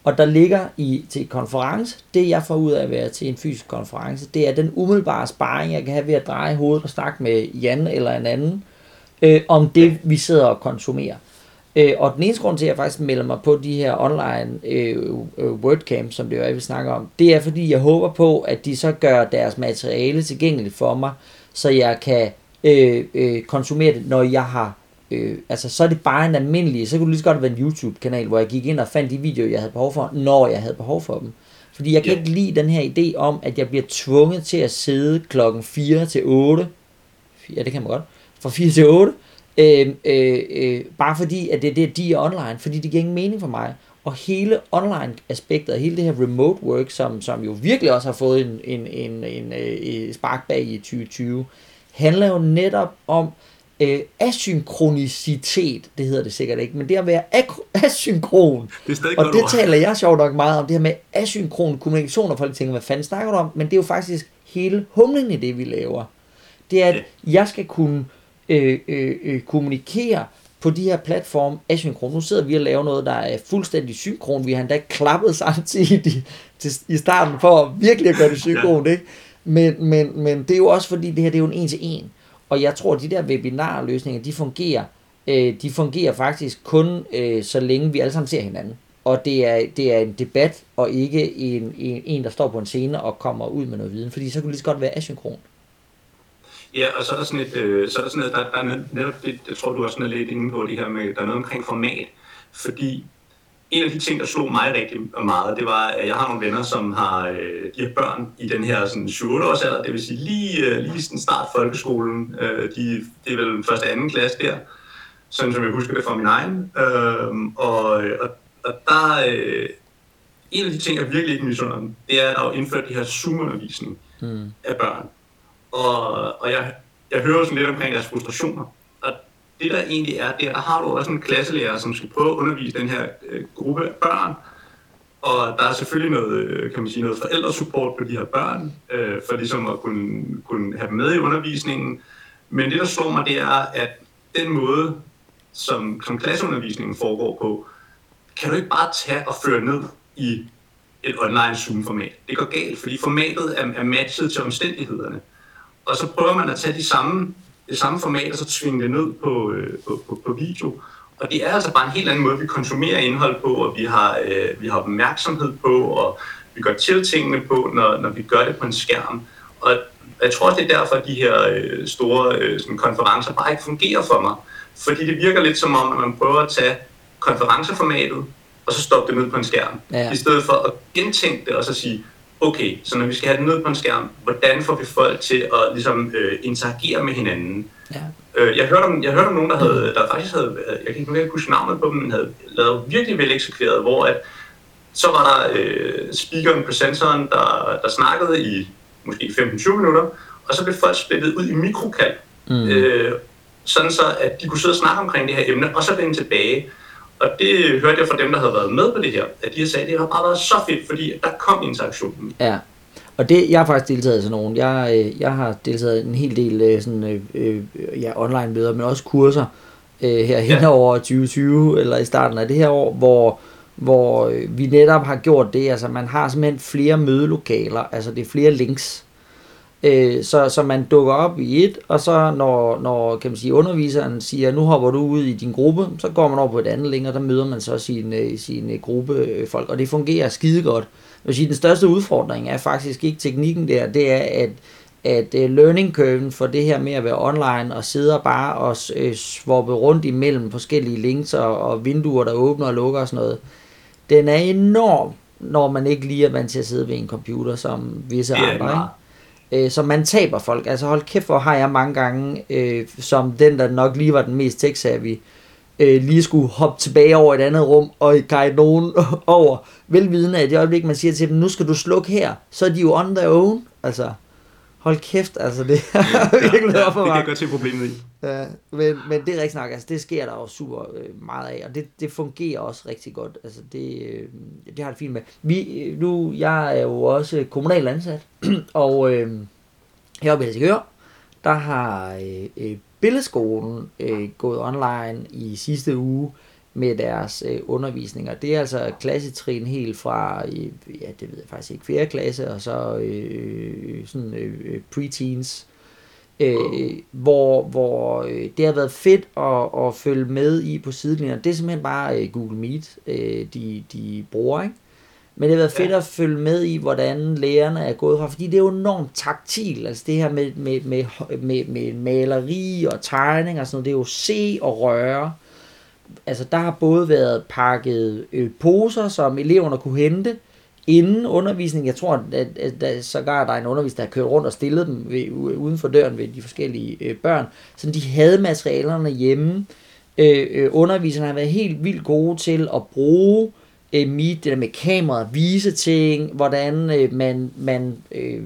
Og der ligger i til konference, det jeg får ud af at være til en fysisk konference, det er den umiddelbare sparring, jeg kan have ved at dreje hovedet og snakke med Jan eller en anden, øh, om det vi sidder og konsumerer. Øh, og den eneste grund til, at jeg faktisk melder mig på de her online øh, øh, wordcamps, som det jo er, vi snakker om, det er fordi, jeg håber på, at de så gør deres materiale tilgængeligt for mig, så jeg kan øh, øh, konsumere det, når jeg har øh, altså så er det bare en almindelig, så kunne det lige så godt være en YouTube-kanal, hvor jeg gik ind og fandt de videoer, jeg havde behov for, når jeg havde behov for dem. Fordi jeg kan yeah. ikke lide den her idé om, at jeg bliver tvunget til at sidde klokken 4 til 8, ja det kan man godt, fra 4 til 8, øh, øh, øh, bare fordi, at det er det, de er online, fordi det giver ingen mening for mig. Og hele online aspektet, og hele det her remote work, som, som jo virkelig også har fået en, en, en, en, en øh, spark bag i 2020, handler jo netop om øh, asynkronicitet, det hedder det sikkert ikke, men det at være asynkron. Det er og det ord. taler jeg sjovt nok meget om, det her med asynkron kommunikation, og folk tænker, hvad fanden snakker du om? Men det er jo faktisk hele humlen i det, vi laver. Det er, at jeg skal kunne øh, øh, øh, kommunikere på de her platforme asynkron. Nu sidder vi og laver noget, der er fuldstændig synkron. Vi har endda klappet samtidig til, i starten for virkelig at gøre det synkron, ja. ikke? Men, men, men det er jo også fordi, det her det er jo en en til en. Og jeg tror, at de der webinarløsninger, de fungerer, øh, de fungerer faktisk kun, øh, så længe vi alle sammen ser hinanden. Og det er, det er en debat, og ikke en, en, en, der står på en scene og kommer ud med noget viden. Fordi så kunne det lige så godt være asynkron. Ja, og så er der sådan et, øh, så er der sådan noget, der, der er netop det, jeg tror du også er lidt inde på det her med, der er noget omkring format, fordi en af de ting, der slog mig rigtig meget, det var, at jeg har nogle venner, som har øh, de her børn i den her sådan 7 års alder, det vil sige lige, øh, lige sådan start folkeskolen, øh, de, det er vel første anden klasse der, sådan som jeg husker det fra min egen, øh, og, og, og der, øh, en af de ting, jeg virkelig ikke misunder dem, det er, at der er indført de her Zoom-undervisning mm. af børn. Og, og jeg, jeg hører sådan lidt omkring deres frustrationer. Og det der egentlig er, det er, der har du også en klasselærer, som skal prøve at undervise den her øh, gruppe af børn, og der er selvfølgelig noget, øh, kan man sige, noget forældresupport på de her børn, øh, for ligesom at kunne, kunne have dem med i undervisningen. Men det, der slår mig, det er, at den måde, som, som klasseundervisningen foregår på, kan du ikke bare tage og føre ned i et online Zoom-format. Det går galt, fordi formatet er, er matchet til omstændighederne. Og så prøver man at tage de samme, det samme format og så tvinge det ned på, øh, på, på, på video. Og det er altså bare en helt anden måde, vi konsumerer indhold på, og vi har, øh, vi har opmærksomhed på, og vi gør til tingene på, når, når vi gør det på en skærm. Og jeg tror også, det er derfor, at de her øh, store øh, sådan konferencer bare ikke fungerer for mig. Fordi det virker lidt som om, at man prøver at tage konferenceformatet, og så stoppe det ned på en skærm. Ja. I stedet for at gentænke det, og så sige, okay, så når vi skal have det ned på en skærm, hvordan får vi folk til at ligesom, øh, interagere med hinanden? Ja. Øh, jeg, hørte om, jeg hørte om nogen, der, havde, der faktisk havde, jeg kan ikke huske navnet på dem, men havde lavet virkelig vel eksekveret, hvor at, så var der øh, speakeren, presenteren, der, der snakkede i måske 15-20 minutter, og så blev folk splittet ud i mikrokald, mm. øh, sådan så, at de kunne sidde og snakke omkring det her emne, og så vende tilbage. Og det hørte jeg fra dem, der havde været med på det her, at de har sagt, at det har bare været så fedt, fordi der kom interaktionen. Ja, og det, jeg har faktisk deltaget i sådan nogle. Jeg, øh, jeg har deltaget i en hel del øh, sådan, øh, øh, ja, online møder, men også kurser øh, her hen ja. over 2020, eller i starten af det her år, hvor, hvor vi netop har gjort det. Altså man har simpelthen flere mødelokaler, altså det er flere links. Øh, så, så man dukker op i et, og så når, når kan man sige, underviseren siger, nu hopper du ud i din gruppe, så går man over på et andet link, og der møder man så sin, sin gruppe folk, og det fungerer skide godt. Jeg vil sige, den største udfordring er faktisk ikke teknikken der, det er, at, at learning curven for det her med at være online og sidde og bare og uh, svoppe rundt imellem forskellige links og, og vinduer, der åbner og lukker og sådan noget, den er enorm, når man ikke lige er vant til at sidde ved en computer som visse andre. Ikke? Øh, så man taber folk. Altså hold kæft, hvor har jeg mange gange, øh, som den, der nok lige var den mest tech-savvy, øh, lige skulle hoppe tilbage over et andet rum og guide nogen over, velvidende at det øjeblik, man siger til dem, nu skal du slukke her, så er de jo on their own. Altså, hold kæft, altså det er ja, virkelig ja, for mig. Det kan jeg godt se problemet i. Ja, men, men det er rigtig nok, altså det sker der jo super øh, meget af, og det, det fungerer også rigtig godt. Altså det, øh, det har det fint med. Vi, øh, nu, jeg er jo også kommunal ansat, og øh, heroppe i Helsingør, der har øh, Billedskolen øh, gået online i sidste uge med deres øh, undervisninger. Det er altså klassetrin helt fra, øh, ja, det ved jeg faktisk ikke, 4. klasse, og så øh, sådan øh, preteens, øh, hvor, hvor øh, det har været fedt at, at følge med i på sidelinjen. Det er simpelthen bare øh, Google Meet, øh, de, de bruger, ikke? Men det har været fedt at følge med i, hvordan lærerne er gået fra, fordi det er jo enormt taktil, altså det her med, med, med, med, med maleri og tegning og sådan noget, det er jo se og røre. Altså der har både været pakket øh, poser, som eleverne kunne hente, inden undervisningen. Jeg tror, at, at, at sågar der er en underviser, der har kørt rundt og stillet dem ved, uden for døren ved de forskellige øh, børn. Så de havde materialerne hjemme. Øh, øh, underviserne har været helt vildt gode til at bruge øh, meet, det der med kameraet, vise ting, hvordan øh, man, man øh,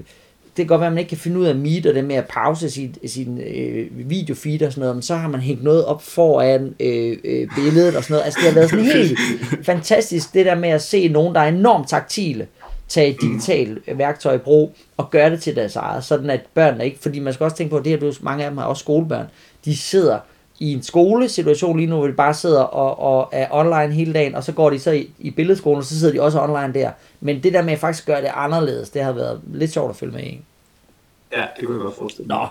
det kan godt være, at man ikke kan finde ud af meet og det med at pause sin, sin øh, videofeed og sådan noget, men så har man hængt noget op foran øh, øh, billedet og sådan noget. Altså det har været sådan helt fantastisk, det der med at se nogen, der er enormt taktile, tage digitalt værktøj i brug og gøre det til deres eget, sådan at børnene ikke, fordi man skal også tænke på, at det her, mange af dem har også skolebørn, de sidder i en skolesituation lige nu, hvor de bare sidder og, og er online hele dagen, og så går de så i, i billedskolen, og så sidder de også online der. Men det der med at faktisk gøre det anderledes, det har været lidt sjovt at følge med i. Ja, det kunne jeg godt forestille mig. Nå,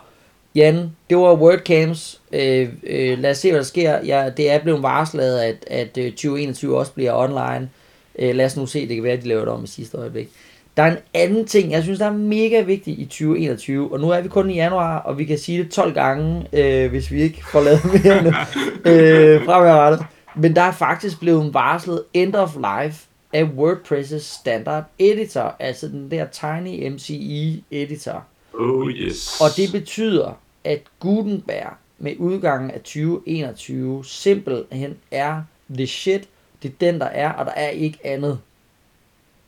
Jan, det var WordCamps. Øh, øh, lad os se, hvad der sker. Ja, det er blevet varslet, at, at 2021 øh, også bliver online. Øh, lad os nu se, det kan være, at de laver det om i sidste øjeblik. Der er en anden ting, jeg synes, der er mega vigtig i 2021, og nu er vi kun i januar, og vi kan sige det 12 gange, øh, hvis vi ikke får lavet mere nu, øh, fremadrettet. Men der er faktisk blevet varslet end of life af WordPress' standard editor, altså den der Tiny MCE editor. Oh yes. Og det betyder, at Gutenberg med udgangen af 2021 simpelthen er the shit. Det er den, der er, og der er ikke andet.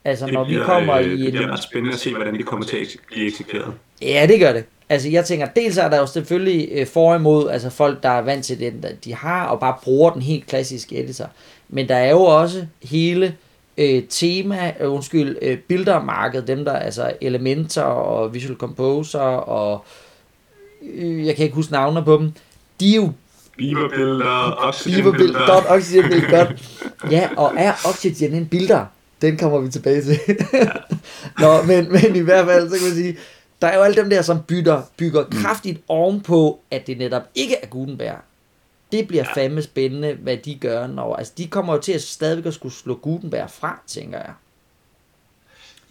Altså, det når bliver, vi kommer øh, i... Det bliver ret spændende at se, hvordan det kommer til at blive eksekveret. Ja, det gør det. Altså jeg tænker, dels er der jo selvfølgelig øh, for imod, altså folk, der er vant til det, de har, og bare bruger den helt klassiske editor. Men der er jo også hele øh, tema, øh, undskyld, øh, bildermarked, dem der, altså Elementor og Visual Composer og øh, jeg kan ikke huske navnene på dem, de er jo Beaver-billeder, Oxygen-billeder. Godt. Ja, og er Oxygen en bilder? Den kommer vi tilbage til. Nå, men, men i hvert fald, så kan man sige, der er jo alle dem der, som bygger, bygger mm. kraftigt ovenpå, at det netop ikke er Gutenberg. Det bliver ja. fandme spændende, hvad de gør. Når, altså, de kommer jo til at stadigvæk at skulle slå Gutenberg fra, tænker jeg.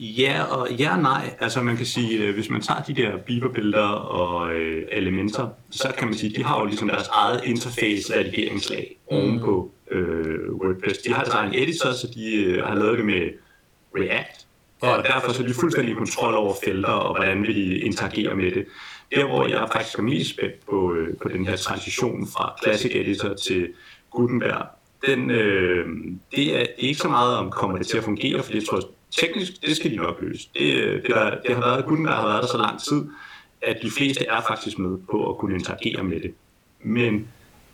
Ja og ja nej. Altså man kan sige, øh, hvis man tager de der beaver og øh, elementer, så kan man sige, de har jo ligesom deres eget interface redigeringslag mm. ovenpå øh, WordPress. De har deres egen editor, så de øh, har lavet det med React, og derfor så er de fuldstændig kontrol over felter, og hvordan vil de interagere med det. Der hvor jeg faktisk er mest spændt på, øh, på den her transition fra Classic Editor til Gutenberg, den, øh, det, er, det ikke så meget om, kommer det til at fungere, for jeg tror, teknisk, det skal de nok løse. Det, det, der, det har været, Gutenberg har været der så lang tid, at de fleste er faktisk med på at kunne interagere med det. Men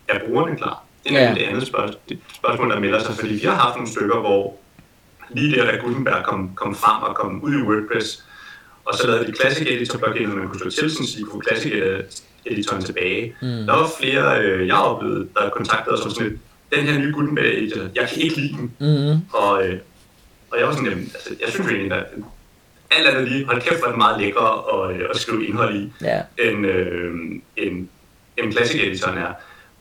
er brugerne klar? Det er ja. det andet spørgsmål, det spørgsmål, der melder sig, fordi vi har haft nogle stykker, hvor lige der, da Gutenberg kom, kom frem og kom ud i WordPress, og så lavede de Classic Editor plugin, man kunne slå til, sådan sige, kunne Classic Editoren tilbage. Mm. Der var flere, øh, jeg oplevede, der kontaktede os sådan lidt, den her nye Gutenberg Editor, jeg kan ikke lide den. Mm. Og, øh, og jeg var sådan, jamen, altså, jeg synes egentlig, at alt andet lige, hold kæft, er det meget lækkere at, øh, at skrive indhold i, yeah. end, øh, end, end Classic Editoren er.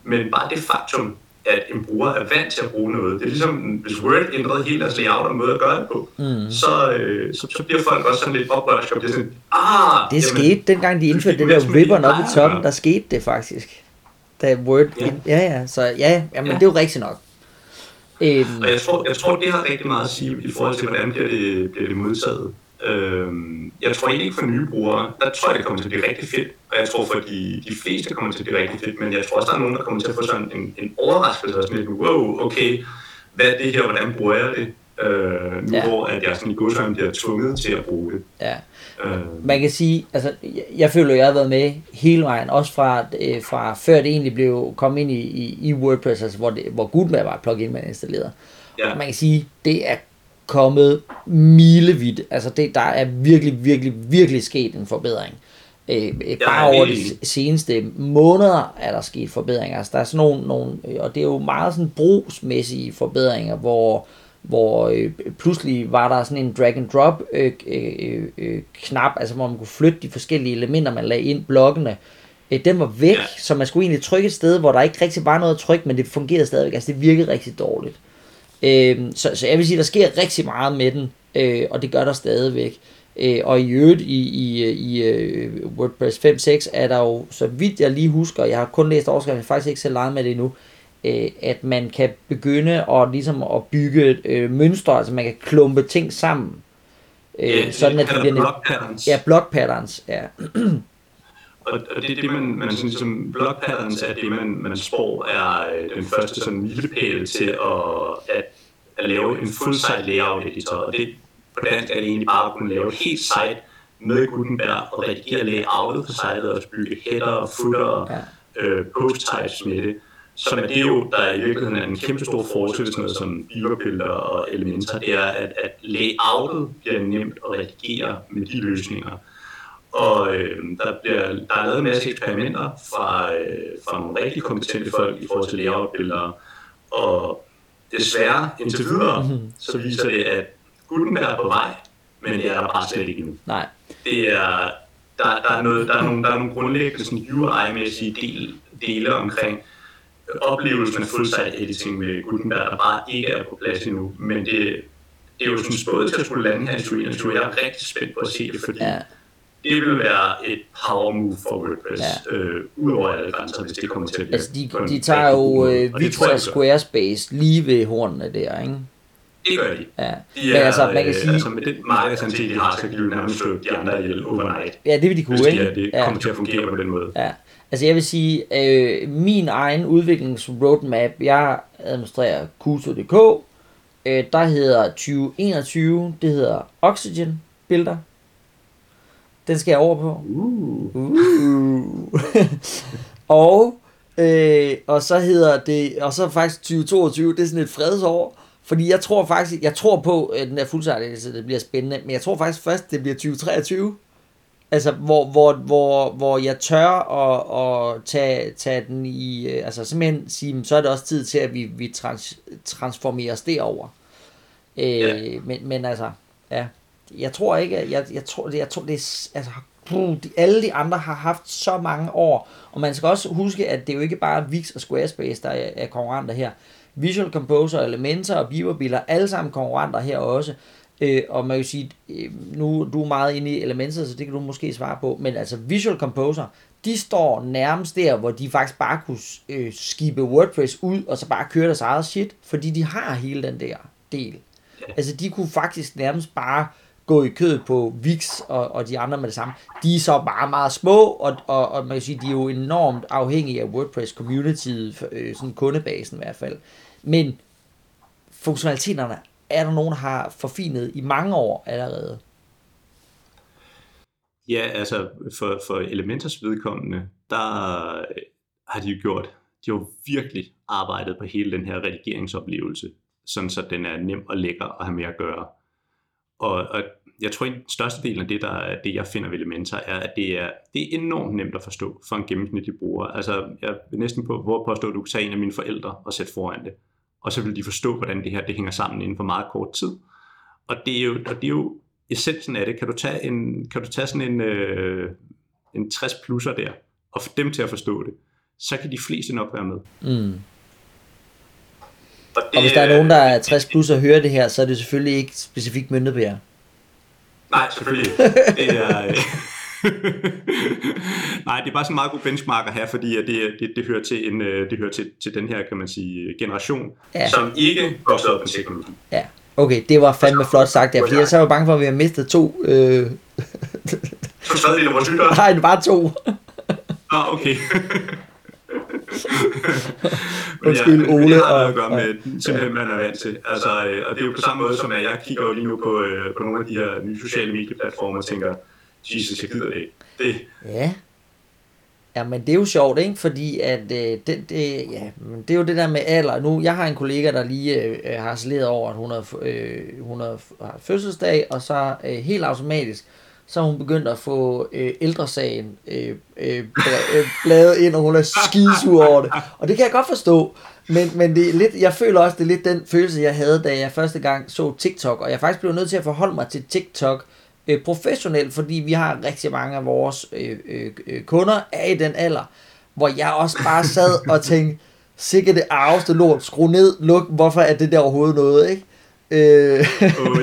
Men bare det faktum, at en bruger er vant til at bruge noget. Det er ligesom, hvis Word ændrede hele deres layout og måde at gøre det på, mm. så, øh, så, så bliver folk også sådan lidt oprørt og bliver sådan, ah! Det jamen, skete, dengang de indførte det, det der ribbon op i toppen, der skete det faktisk. Da Word, ja, ja, ja så ja, jamen, ja. det er jo rigtigt nok. Øhm. Og jeg tror, jeg tror, det har rigtig meget at sige i forhold til, hvordan bliver det, bliver det modtaget. Øhm, jeg tror egentlig ikke for nye brugere, der tror jeg, det kommer til at blive rigtig fedt, og jeg tror for de, de fleste kommer til at blive rigtig fedt, men jeg tror også, der er nogen, der kommer til at få sådan en, en overraskelse, og sådan lidt, wow, okay, hvad er det her, hvordan bruger jeg det? Øh, nu ja. hvor at jeg sådan i godsøjne bliver tvunget til at bruge det. Ja. Øh. Man kan sige, altså, jeg, jeg føler, at jeg har været med hele vejen, også fra, øh, fra før det egentlig blev kommet ind i, i, i WordPress, altså hvor, det, hvor Gutenberg var et plugin, man installerede. Ja. Og man kan sige, det er kommet milevidt. Altså det, der er virkelig, virkelig, virkelig sket en forbedring. Øh, bare over de seneste måneder er der sket forbedringer. Altså der er sådan nogle, nogle og det er jo meget sådan brugsmæssige forbedringer, hvor hvor øh, pludselig var der sådan en drag and drop øh, øh, øh, knap, altså hvor man kunne flytte de forskellige elementer, man lagde ind blokkene. Øh, den var væk, så man skulle egentlig trykke et sted, hvor der ikke rigtig var noget at trykke, men det fungerede stadigvæk. Altså det virkede rigtig dårligt. Øh, så, så jeg vil sige, der sker rigtig meget med den, øh, og det gør der stadigvæk. Øh, og i øvrigt i, i, i uh, WordPress 5.6 er der jo, så vidt jeg lige husker, jeg har kun læst overskriften, jeg har faktisk ikke selv leget med det endnu, øh, at man kan begynde at, ligesom at bygge øh, mønstre, altså man kan klumpe ting sammen. Øh, ja, sådan at det bliver block patterns. Ja, block patterns, ja. Og, og det er det, man, man sådan, ligesom, block patterns er det, man, man spår er øh, den første sådan milepæl til at, at, at lave en full site layout editor. Og det på dansk er det egentlig bare at kunne lave et helt site med Gutenberg og redigere layoutet på sitet og bygge header og footer og ja. øh, post types med det. Som er det jo, der i virkeligheden er en kæmpe stor forskel sådan noget som beaver og elementer, det er, at, at layoutet bliver nemt at redigere med de løsninger. Og øh, der, bliver, der er lavet en masse eksperimenter fra, øh, fra nogle rigtig kompetente folk i forhold til layout-billeder. Og desværre, indtil videre, så viser det, at Gutenberg er på vej, men det er der bare slet ikke endnu. Nej. Det er, der, der, er noget, der, er nogle, der er nogle grundlæggende sådan UI-mæssige del, dele omkring oplevelsen af full-site editing med Gutenberg, der bare ikke er på plads endnu. Men det, det er jo sådan spået til at skulle lande her i Sweden, jeg er rigtig spændt på at se det, fordi ja det vil være et power move for WordPress, ja. øh, ud over alle grænser, hvis det kommer til at Altså, de, de tager jo øh, Vita Squarespace lige ved hornene der, ikke? Det gør de. Ja. de er, Men altså, man kan sige... Altså, med den markedsantil, de har, så kan de jo nærmest slå de andre ihjel overnight. Ja, det vil de kunne, hvis ikke? Det, det ja. kommer til at fungere på den måde. Ja. Altså jeg vil sige, øh, min egen udviklingsroadmap, jeg administrerer Kuso.dk, øh, der hedder 2021, det hedder Oxygen Builder, Den skal jeg over på. Uh. Uh. og, øh, og så hedder det, og så faktisk 2022, det er sådan et fredsår, fordi jeg tror faktisk, jeg tror på, at den er fuldstændig, det bliver spændende, men jeg tror faktisk først, det bliver 2023. Altså, hvor, hvor, hvor, hvor jeg tør at, at tage, tage den i, øh, altså simpelthen sige, så er det også tid til, at vi, vi trans, transformerer os derover. Øh, Ja. men, men altså, ja, jeg tror ikke, at- jeg, jeg tror, det, jeg tror, det er, altså, puh, de, alle de andre har haft så mange år, og man skal også huske, at det er jo ikke bare Wix og Squarespace, der er, er konkurrenter her. Visual Composer, Elementor og Beaver alle sammen konkurrenter her også. Øh, og man kan sige, øh, nu du er meget inde i Elementor, så det kan du måske svare på, men altså Visual Composer, de står nærmest der, hvor de faktisk bare kunne øh, skibe WordPress ud, og så bare køre deres eget shit, fordi de har hele den der del. Altså, de kunne faktisk nærmest bare gå i kødet på Wix og, og de andre med det samme. De er så bare meget små, og, og, og man kan sige, de er jo enormt afhængige af WordPress-communityet, øh, sådan kundebasen i hvert fald. Men funktionaliteterne er der nogen, der har forfinet i mange år allerede. Ja, altså for, for Elementors vedkommende, der øh, har de jo gjort, de har jo virkelig arbejdet på hele den her redigeringsoplevelse, sådan så den er nem og lækker at have med at gøre. Og, og jeg tror, at den største del af det, der er det, jeg finder ved Elementor, er, at det er, det er enormt nemt at forstå for en gennemsnitlig bruger. Altså, jeg vil næsten på, hvor påstå, at du kan tage en af mine forældre og sætte foran det. Og så vil de forstå, hvordan det her det hænger sammen inden for meget kort tid. Og det er jo, og det er jo essensen af det. Kan du tage, en, kan du tage sådan en, øh, en 60 plusser der, og få dem til at forstå det, så kan de fleste nok være med. Mm. Og, det, Og hvis der er nogen, der er 60 plus og hører det her, så er det selvfølgelig ikke specifikt myndet på jer. Nej, selvfølgelig. Det er, Nej, det er bare sådan en meget god benchmark at have, fordi at det, det, det hører, til, en, øh, det hører til, til den her, kan man sige, generation, Ja. som ikke vokser op med teknologi. Ja, okay, det var fandme flot sagt der, fordi jeg så var bange for, at vi har mistet to. Øh... Så tredjedel af vores lyttere. Nej, det var to. Ah, okay. Undskyld, men Ole Det har at gøre med, simpelthen, man er vant til. Altså, øh, og det er jo på samme måde, som at jeg kigger jo lige nu på, øh, på nogle af de her nye sociale medieplatforme og tænker, Jesus, jeg gider det ikke. Det, Ja. Ja, men det er jo sjovt, ikke? Fordi at øh, det, det, ja, men det er jo det der med alder. Nu, jeg har en kollega, der lige øh, øh, har slet over, at hun har, øh, hun har har fødselsdag, og så øh, helt automatisk, så er hun begyndt at få øh, ældresagen øh, øh, øh, bladet ind, og hun er skisur over det. Og det kan jeg godt forstå. Men, men det er lidt, jeg føler også, det er lidt den følelse, jeg havde, da jeg første gang så TikTok. Og jeg faktisk blev nødt til at forholde mig til TikTok øh, professionelt, fordi vi har rigtig mange af vores øh, øh, øh, kunder er i den alder, hvor jeg også bare sad og tænkte, sikkert det arveste lort, skru ned, luk, hvorfor er det der overhovedet noget, ikke? Øh,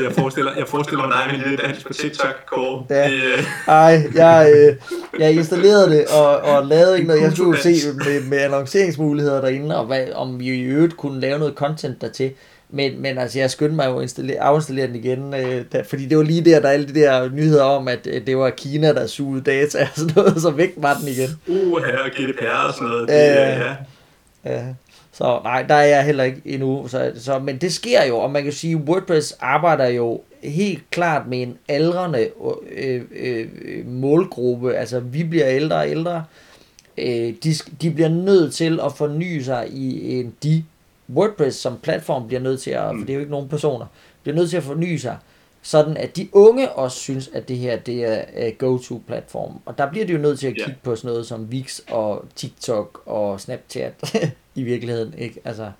jeg forestiller, jeg forestiller mig dig med en lille dans på TikTok, Kåre. Ja. Øh, ej, jeg, øh, jeg installerede det og, og lavede ikke noget. Jeg skulle se med, med annonceringsmuligheder derinde, og hvad, om vi i øvrigt kunne lave noget content dertil. Men, men altså, jeg skyndte mig jo at installere, afinstallere den igen, øh, da, fordi det var lige der, der er alle de der nyheder om, at øh, det var Kina, der sugede data og sådan noget, så væk var den igen. uh, her GDPR og sådan noget. Det, Ja, ja. ja. Så nej, der er jeg heller ikke endnu. Så, så, men det sker jo, og man kan sige, WordPress arbejder jo helt klart med en aldrende øh, øh, øh, målgruppe. Altså, vi bliver ældre og ældre. Øh, de, de bliver nødt til at forny sig i en de. WordPress som platform bliver nødt til at, for det er jo ikke nogen personer, bliver nødt til at forny sig, sådan at de unge også synes, at det her det er go-to-platform. Og der bliver de jo nødt til at kigge på sådan noget som Wix og TikTok og Snapchat i virkeligheden, ikke? Altså,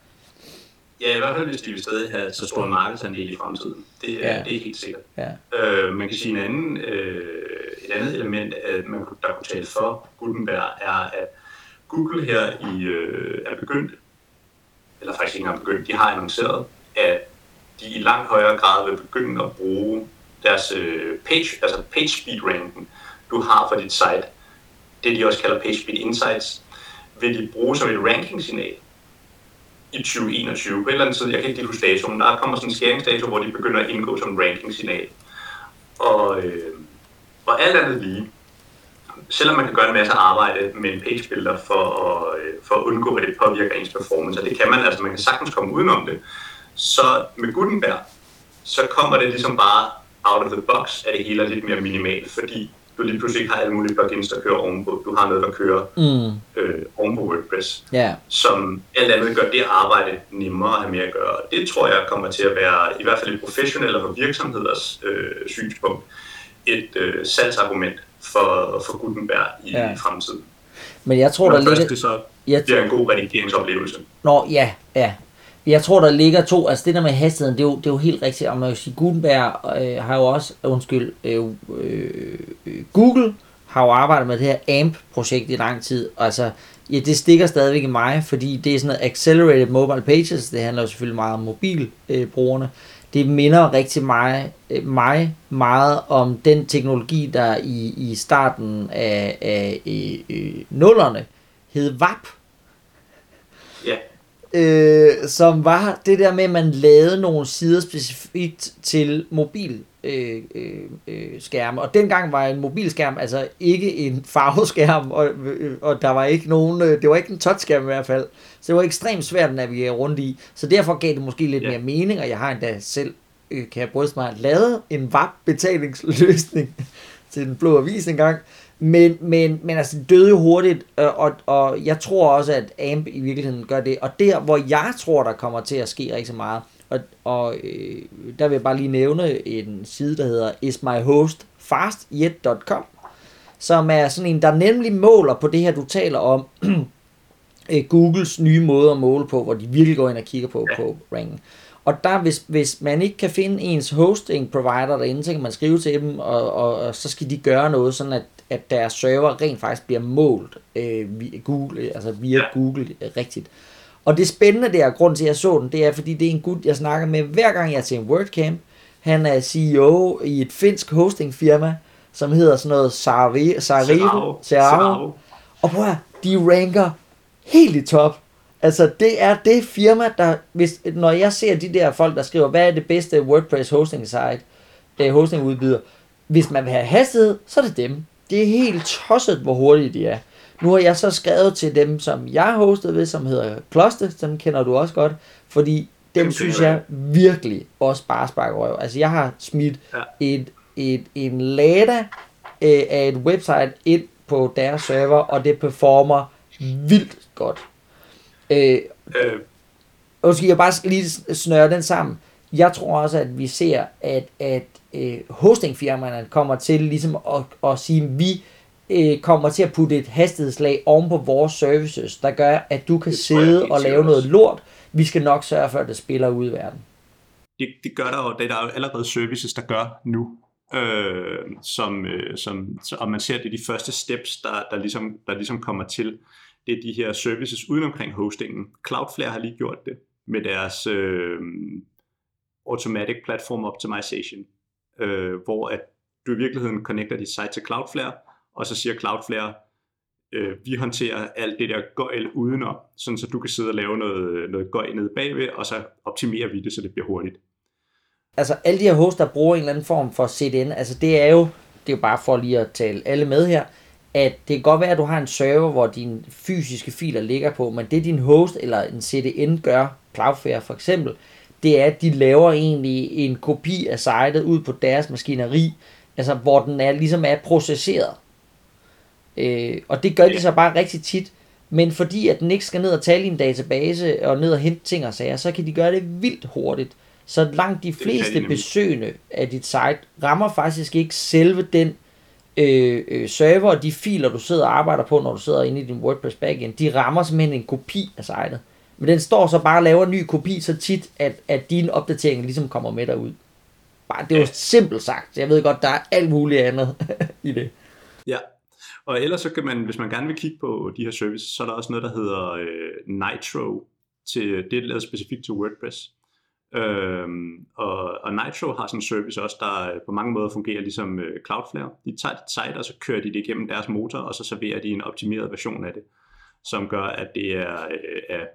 ja, i hvert fald hvis de vil stadig have så stor en markedsandel i fremtiden. Det er, Ja. det er helt sikkert. ja. Øh, man kan sige en anden, øh, et andet element, at man, der kunne tale for Gutenberg, er, at Google her i, øh, er begyndt, eller faktisk ikke engang begyndt, de har annonceret, at de i langt højere grad vil begynde at bruge deres øh, page, altså page speed ranking, du har for dit site, det de også kalder page speed insights, vil de bruge som et ranking-signal i 2021. På et eller andet tid, jeg kan ikke lige huske datoen, der kommer sådan en skæringsdato, hvor de begynder at indgå som ranking-signal. Og, øh, og alt andet lige, selvom man kan gøre en masse arbejde med en page builder for at, øh, for at undgå, at det påvirker ens performance, og det kan man, altså man kan sagtens komme udenom det, så med Gutenberg, så kommer det ligesom bare out of the box, at det hele er lidt mere minimalt, fordi du lige pludselig ikke har alle mulige plugins, der kører ovenpå. Du har noget, der kører mm. øh, ovenpå WordPress, yeah. som alt andet gør det arbejde nemmere at have mere at gøre. Det tror jeg kommer til at være, i hvert fald et professionelle og virksomheders øh, synspunkt, et øh, salgsargument for, for Gutenberg i ja. fremtiden. Men jeg tror, Når der ligger... Det så jeg bliver en god redigeringsoplevelse. Nå, ja, ja. Jeg tror, der ligger to, altså det der med hastigheden, det er jo, det er jo helt rigtigt, og man kan sige, Gutenberg øh, har jo også, øh, undskyld, øh, øh, Google har jo arbejdet med det her AMP-projekt i lang tid, altså ja, det stikker stadigvæk i mig, fordi det er sådan noget Accelerated Mobile Pages, det handler jo selvfølgelig meget om mobilbrugerne, øh, det minder rigtig mig, øh, mig meget om den teknologi, der i, i starten af, af øh, øh, nullerne hed VAP. Ja øh, som var det der med, at man lavede nogle sider specifikt til mobil øh, øh, øh, skærme. Og dengang var en mobilskærm altså ikke en farveskærm, og, øh, og der var ikke nogen, øh, det var ikke en touchskærm i hvert fald. Så det var ekstremt svært at navigere rundt i. Så derfor gav det måske lidt ja. mere mening, og jeg har endda selv, øh, kan jeg bryste mig, lavet en WAP-betalingsløsning til den blå avis engang, men, men, men altså, det døde jo hurtigt, og, og, og jeg tror også, at AMP i virkeligheden gør det. Og der, hvor jeg tror, der kommer til at ske rigtig meget, og, og øh, der vil jeg bare lige nævne en side, der hedder ismyhostfastyet.com, som er sådan en, der nemlig måler på det her, du taler om, øh, Googles nye måde at måle på, hvor de virkelig går ind og kigger på, på ringen. Og der, hvis, hvis man ikke kan finde ens hosting provider derinde, så kan man skrive til dem, og, og, og så skal de gøre noget, sådan at at deres server rent faktisk bliver målt øh, via Google, altså via. Google øh, rigtigt. Og det spændende der, grund til at jeg så den, det er, fordi det er en gut, jeg snakker med hver gang jeg er til en WordCamp. Han er CEO i et finsk hostingfirma, som hedder sådan noget Sariro. Sariro. Og prøv at, de ranker helt i top. Altså, det er det firma, der, hvis, når jeg ser de der folk, der skriver, hvad er det bedste WordPress hosting site, øh, hosting udbyder, hvis man vil have hastighed, så er det dem. Det er helt tosset, hvor hurtigt de er. Nu har jeg så skrevet til dem, som jeg hostet ved, som hedder Kloste, dem kender du også godt, fordi dem synes jeg virkelig også bare sparker røv. Altså jeg har smidt ja. et, et, en lada øh, af et website ind på deres server, og det performer vildt godt. Øh, øh. Og skal jeg bare lige snøre den sammen. Jeg tror også, at vi ser, at, at øh, hostingfirmaerne kommer til ligesom at, at sige, at vi øh, kommer til at putte et hastighedslag oven på vores services, der gør, at du kan sidde og lave noget lort. Vi skal nok sørge for, at det spiller ud i verden. Det, det gør der jo, det er der jo allerede services, der gør nu. Øh, som, øh, som, og man ser, at det er de første steps, der, der, ligesom, der ligesom kommer til. Det er de her services uden omkring hostingen. Cloudflare har lige gjort det med deres øh, Automatic Platform Optimization øh, hvor at du i virkeligheden connecter dit site til Cloudflare, og så siger Cloudflare, øh, vi håndterer alt det der gøjl udenom, sådan så du kan sidde og lave noget, noget gøjl nede bagved, og så optimerer vi det, så det bliver hurtigt. Altså alle de her hosts, der bruger en eller anden form for CDN, altså det er jo, det er jo bare for lige at tale alle med her, at det kan godt være, at du har en server, hvor dine fysiske filer ligger på, men det din host eller en CDN gør, Cloudflare for eksempel, det er, at de laver egentlig en kopi af sitet ud på deres maskineri, altså hvor den er ligesom er processeret. Øh, og det gør de så bare rigtig tit, men fordi at den ikke skal ned og tale i en database og ned og hente ting og sager, så kan de gøre det vildt hurtigt. Så langt de fleste besøgende af dit site rammer faktisk ikke selve den øh, øh, server og de filer, du sidder og arbejder på, når du sidder inde i din WordPress backend. De rammer simpelthen en kopi af sitet. Men den står så bare og laver en ny kopi så tit, at, at dine opdateringer ligesom kommer med derud. Bare, det er jo simpelt sagt. Jeg ved godt, der er alt muligt andet i det. Ja, og ellers så kan man, hvis man gerne vil kigge på de her services, så er der også noget, der hedder øh, Nitro. Til, det er lavet specifikt til WordPress. Øhm, og, og Nitro har sådan en service også, der øh, på mange måder fungerer ligesom øh, Cloudflare. De tager dit site, og så kører de det igennem deres motor, og så serverer de en optimeret version af det, som gør, at det er, øh, er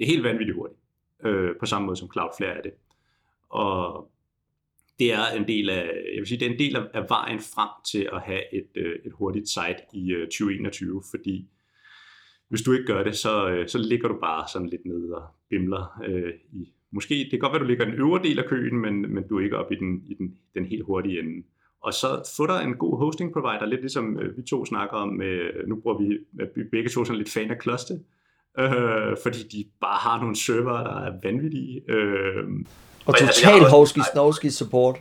er helt vanvittigt hurtigt, øh, på samme måde som Cloudflare er det. Og det er en del af, jeg vil sige, det er en del af, af vejen frem til at have et, øh, et hurtigt site i øh, 2021, fordi hvis du ikke gør det, så, øh, så ligger du bare sådan lidt nede og bimler øh, i, måske, det kan godt være, du ligger i den øvre del af køen, men, men du er ikke oppe i den, i den, den helt hurtige ende. og så få dig en god hosting provider, lidt ligesom øh, vi to snakker om, øh, nu bruger vi, vi begge to sådan lidt fan af Cluster, øh, fordi de bare har nogle server, der er vanvittige. Øh, og, og total hovski snovski support.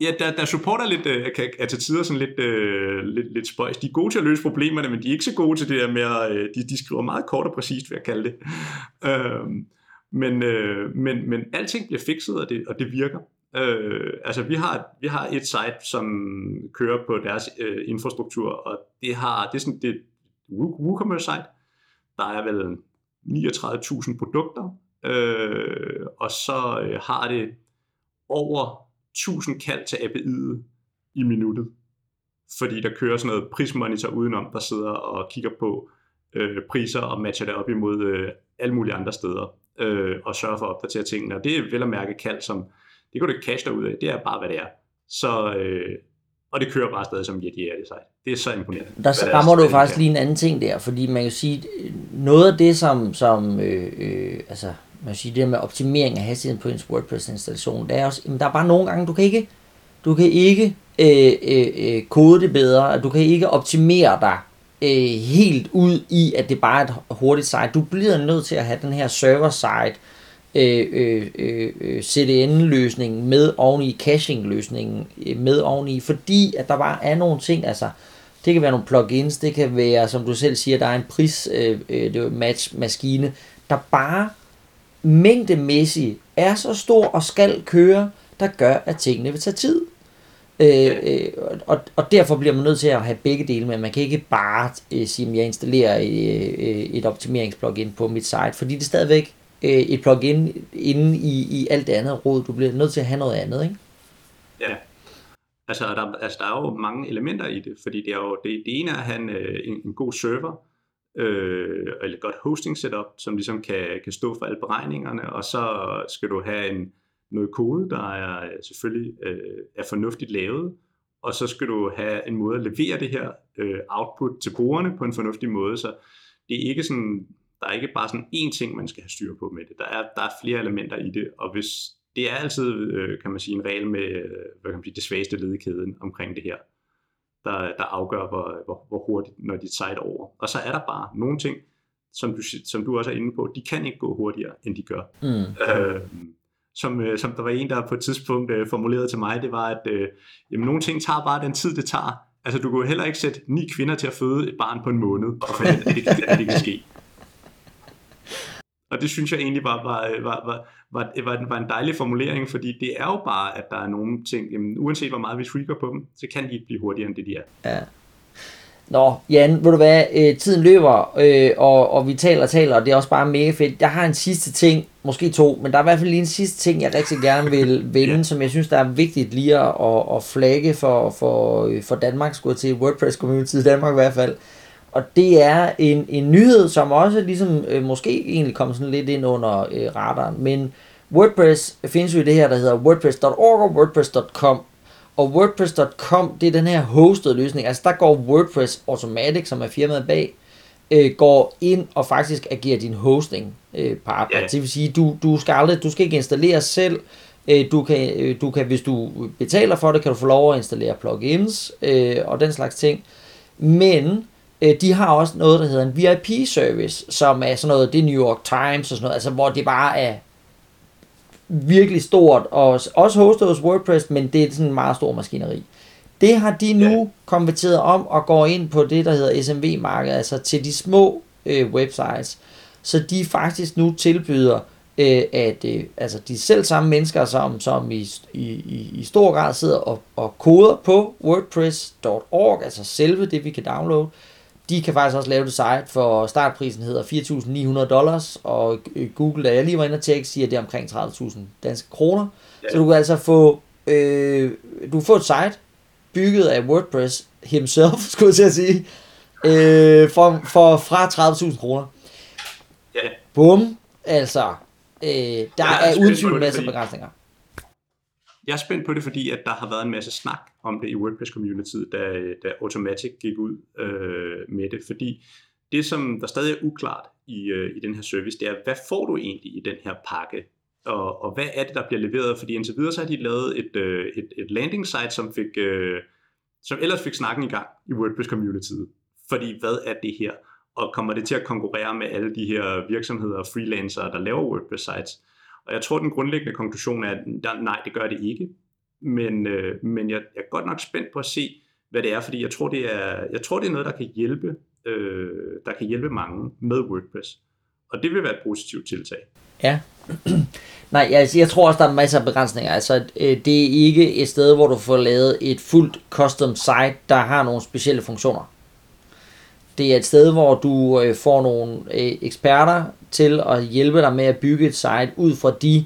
Ja, der, der support er, lidt, øh, kan, er til tider sådan lidt, øh, lidt, lidt spøjs. De er gode til at løse problemerne, men de er ikke så gode til det der med, at øh, de, de skriver meget kort og præcist, vil jeg kalde det. Øh, men, øh, men, men alting bliver fikset, og det, og det virker. Øh, altså vi har, vi har et site, som kører på deres øh, infrastruktur, og det har det er sådan det WooCommerce site. Der er vel 39.000 produkter, øh, og så øh, har det over 1000 kald til API'et i minuttet. Fordi der kører sådan noget prismonitor udenom, der sidder og kigger på øh, priser og matcher det op imod øh, alle mulige andre steder øh, og sørger for at opdatere tingene. Og det er vel at mærke kald, som det kan du ikke cache ud af. Det er bare, hvad det er. Så, øh, og det kører bare stadig som Yeti er det sig. Det er så imponerende. Der så rammer du faktisk lige en anden ting der, fordi man kan sige, noget af det, som, som øh, øh, altså, man kan sige, det der med optimering af hastigheden på ens WordPress-installation, det er også, jamen, der er bare nogle gange, du kan ikke, du kan ikke øh, øh, øh, kode det bedre, du kan ikke optimere dig øh, helt ud i, at det bare er et hurtigt site. Du bliver nødt til at have den her server-side, øh, øh, øh, øh CDN-løsningen med oveni, caching-løsningen øh, med oveni, fordi at der bare er nogle ting, altså det kan være nogle plugins, det kan være, som du selv siger, der er en pris øh, øh, match-maskine, der bare mængdemæssigt er så stor og skal køre, der gør, at tingene vil tage tid. Øh, øh, og, og derfor bliver man nødt til at have begge dele med. Man kan ikke bare øh, sige, at jeg installerer øh, øh, et optimeringsplugin på mit site, fordi det er stadigvæk øh, et plugin inde i, i alt det andet råd. Du bliver nødt til at have noget andet, ikke? Ja. Altså der, altså, der er jo mange elementer i det, fordi det er jo det, det ene er at have en, en, en god server, øh, eller et godt hosting setup, som ligesom kan, kan stå for alle beregningerne, og så skal du have en, noget kode, der er øh, selvfølgelig øh, er fornuftigt lavet, og så skal du have en måde at levere det her øh, output til brugerne på en fornuftig måde, så det er ikke sådan, der er ikke bare sådan én ting, man skal have styr på med det. Der er, der er flere elementer i det, og hvis det er altid, øh, kan man sige, en regel med øh, hvad kan man sige, det svageste led i kæden omkring det her, der, der afgør, hvor, hvor, hvor hurtigt når dit site over. Og så er der bare nogle ting, som du, som du også er inde på, de kan ikke gå hurtigere, end de gør. Mm. Øh, som, øh, som der var en, der på et tidspunkt øh, formulerede til mig, det var, at øh, jamen, nogle ting tager bare den tid, det tager. Altså, du kan jo heller ikke sætte ni kvinder til at føde et barn på en måned, og forvente, at det, at det kan ske. Og det synes jeg egentlig bare øh, var, var, var, var, var, var en dejlig formulering, fordi det er jo bare, at der er nogle ting, jamen, uanset hvor meget vi freaker på dem, så kan de ikke blive hurtigere end det, de er. Ja. Nå, Jan, ved du hvad, øh, tiden løber, øh, og, og vi taler og taler, og det er også bare mega fedt. Jeg har en sidste ting, måske to, men der er i hvert fald lige en sidste ting, jeg rigtig gerne vil vende, ja. som jeg synes, der er vigtigt lige at, at, at flagge for, for, for Danmark, skulle til WordPress Community i Danmark i hvert fald. Og det er en, en nyhed, som også ligesom øh, måske egentlig kommer sådan lidt ind under øh, radaren, men WordPress findes jo i det her, der hedder wordpress.org og wordpress.com, og WordPress.com, det er den her hosted løsning. Altså der går WordPress Automatic, som er firmaet bag, øh, går ind og faktisk agerer din hosting øh, partner. Yeah. Det vil sige, du, du skal aldrig, du skal ikke installere selv. Øh, du kan, øh, du kan, hvis du betaler for det, kan du få lov at installere plugins øh, og den slags ting. Men øh, de har også noget, der hedder en VIP-service, som er sådan noget, det er New York Times og sådan noget, altså hvor det bare er virkelig stort, og også hostet hos WordPress, men det er sådan en meget stor maskineri. Det har de nu ja. konverteret om og går ind på det, der hedder SMV-markedet, altså til de små øh, websites. Så de faktisk nu tilbyder, øh, at øh, altså de selv samme mennesker, som, som i, i, i stor grad sidder og, og koder på wordpress.org, altså selve det, vi kan downloade, de kan faktisk også lave det site, for startprisen hedder 4.900 dollars, og Google, da jeg lige var inde og tjekke, siger, at det er omkring 30.000 danske kroner. Ja. Så du kan altså få, øh, du får et site, bygget af WordPress himself, skulle jeg til at sige, øh, for, for fra 30.000 kroner. Ja. Bum, altså, øh, der ja, er uden tvivl en masse begrænsninger. Jeg er spændt på det, fordi at der har været en masse snak om det i WordPress-communityet, da, da Automatic gik ud øh, med det, fordi det, som der stadig er uklart i, øh, i den her service, det er, hvad får du egentlig i den her pakke? og, og hvad er det, der bliver leveret? Fordi indtil videre så har de lavet et, øh, et, et landing site, som fik, øh, som ellers fik snakken i gang i WordPress communityet. Fordi hvad er det her? Og kommer det til at konkurrere med alle de her virksomheder og freelancere, der laver WordPress sites? Og jeg tror, den grundlæggende konklusion er, at nej, det gør det ikke. Men, øh, men jeg, jeg er godt nok spændt på at se, hvad det er, fordi jeg tror, det er, jeg tror, det er noget, der kan hjælpe, øh, der kan hjælpe mange med WordPress. Og det vil være et positivt tiltag. Ja. Nej, jeg, jeg tror også, der er masser af begrænsninger. Altså, øh, det er ikke et sted, hvor du får lavet et fuldt custom site, der har nogle specielle funktioner. Det er et sted, hvor du øh, får nogle øh, eksperter til at hjælpe dig med at bygge et site ud fra de,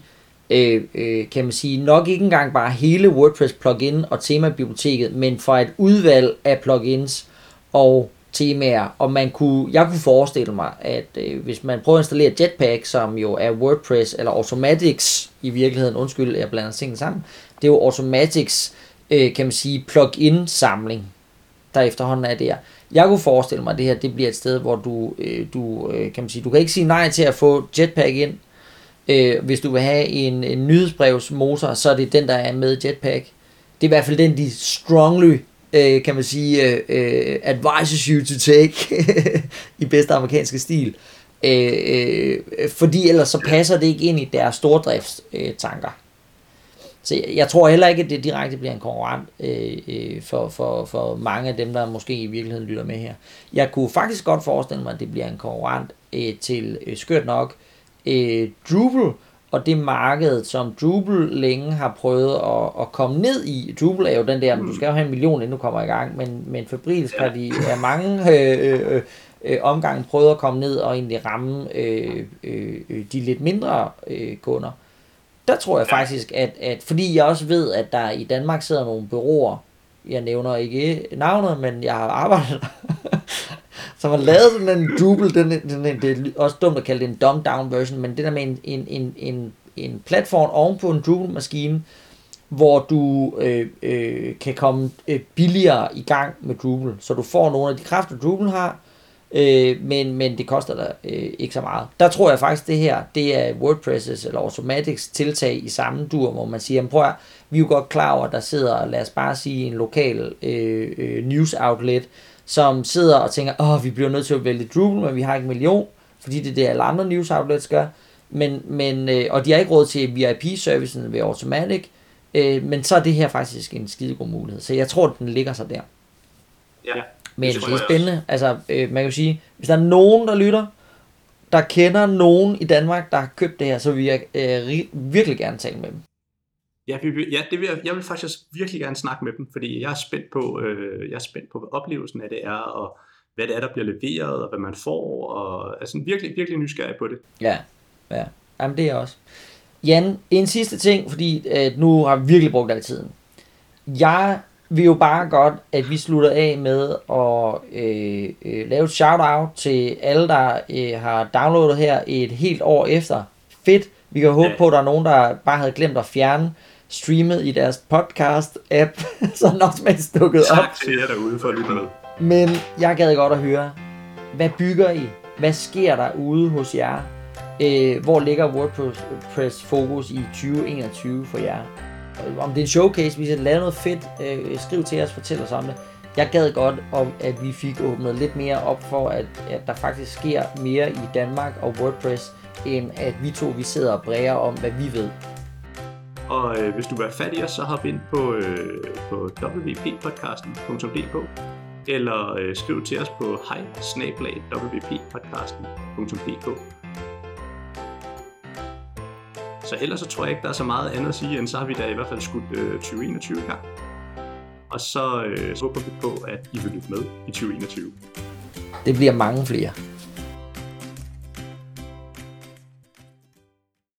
øh, øh, kan man sige, nok ikke engang bare hele WordPress plugin og temabiblioteket, men fra et udvalg af plugins og temaer, og man kunne, jeg kunne forestille mig, at øh, hvis man prøver at installere Jetpack, som jo er WordPress, eller Automatics i virkeligheden, undskyld, jeg blander tingene sammen, det er jo Automatics, øh, kan man sige, plugin samling, der efterhånden er der. Jeg kunne forestille mig, at det her det bliver et sted, hvor du, øh, du øh, kan man sige, du kan ikke sige nej til at få Jetpack ind. Øh, hvis du vil have en, en nyhedsbrevsmotor, så er det den, der er med Jetpack. Det er i hvert fald den, de strongly øh, kan man sige, øh, øh advises you to take i bedste amerikanske stil. Øh, øh, fordi ellers så passer det ikke ind i deres stordriftstanker. Øh, så jeg, jeg tror heller ikke, at det direkte bliver en konkurrent øh, øh, for, for, for mange af dem, der måske i virkeligheden lytter med her. Jeg kunne faktisk godt forestille mig, at det bliver en konkurrent øh, til øh, skørt nok øh, Drupal, og det marked, som Drupal længe har prøvet at, at komme ned i. Drupal er jo den der, du skal jo have en million, inden du kommer i gang, men, men Fabrils har de er mange øh, øh, øh, øh, omgange prøvet at komme ned og egentlig ramme øh, øh, øh de lidt mindre øh, kunder. Der tror jeg faktisk, at, at fordi jeg også ved, at der i Danmark sidder nogle byråer, jeg nævner ikke navnet, men jeg har arbejdet som har lavet sådan en Drupal, den, den, den, det er også dumt at kalde det en dumbed down version, men det der med en, en, en, en, en platform oven på en Drupal-maskine, hvor du øh, øh, kan komme øh, billigere i gang med Drupal, så du får nogle af de kræfter, Drupal har, øh, men, men det koster dig øh, ikke så meget. Der tror jeg faktisk, det her, det er WordPress eller Automatics tiltag i samme dur, hvor man siger, prøv at, vi er jo godt klar over, at der sidder, lad os bare sige, en lokal øh, øh, news outlet, som sidder og tænker, åh, vi bliver nødt til at vælge Drupal, men vi har ikke en million, fordi det er det, alle andre news outlets gør. Men, men, øh, og de har ikke råd til VIP-servicen ved Automatic, øh, men så er det her faktisk en skidegod mulighed. Så jeg tror, at den ligger sig der. Ja, men det, det er spændende. Altså, øh, man kan jo sige, hvis der er nogen, der lytter, der kender nogen i Danmark, der har købt det her, så vil jeg øh, virkelig gerne tale med dem. Ja, vi, ja det vil jeg, jeg vil faktisk virkelig gerne snakke med dem, fordi jeg er spændt på, øh, jeg er spændt på, hvad oplevelsen af det er, og hvad det er, der bliver leveret, og hvad man får, og altså virkelig, virkelig nysgerrig på det. Ja, ja. Jamen det er også. Jan, en sidste ting, fordi øh, nu har vi virkelig brugt al tiden. Jeg vil jo bare godt, at vi slutter af med at øh, øh, lave et shout-out til alle, der øh, har downloadet her et helt år efter. Fedt. Vi kan håbe på, at der er nogen, der bare havde glemt at fjerne streamet i deres podcast-app, så den også dukket op. Tak til jer derude for at lytte med. Men jeg gad godt at høre, hvad bygger I? Hvad sker der ude hos jer? Øh, hvor ligger WordPress fokus i 2021 for jer? Om det er en showcase, hvis I har lavet noget fedt, øh, skriv til os, fortæl os om det. Jeg gad godt om, at vi fik åbnet lidt mere op for, at, at der faktisk sker mere i Danmark og WordPress, end at vi to vi sidder og bræger om, hvad vi ved. Og øh, hvis du vil være fattigere, så hop ind på, øh, på wppodcasten.dk eller øh, skriv til os på hej så ellers så tror jeg ikke, der er så meget andet at sige, end så har vi da i hvert fald skudt øh, 2021 her. Og så, øh, så håber vi på, at I vil lytte med i 2021. Det bliver mange flere.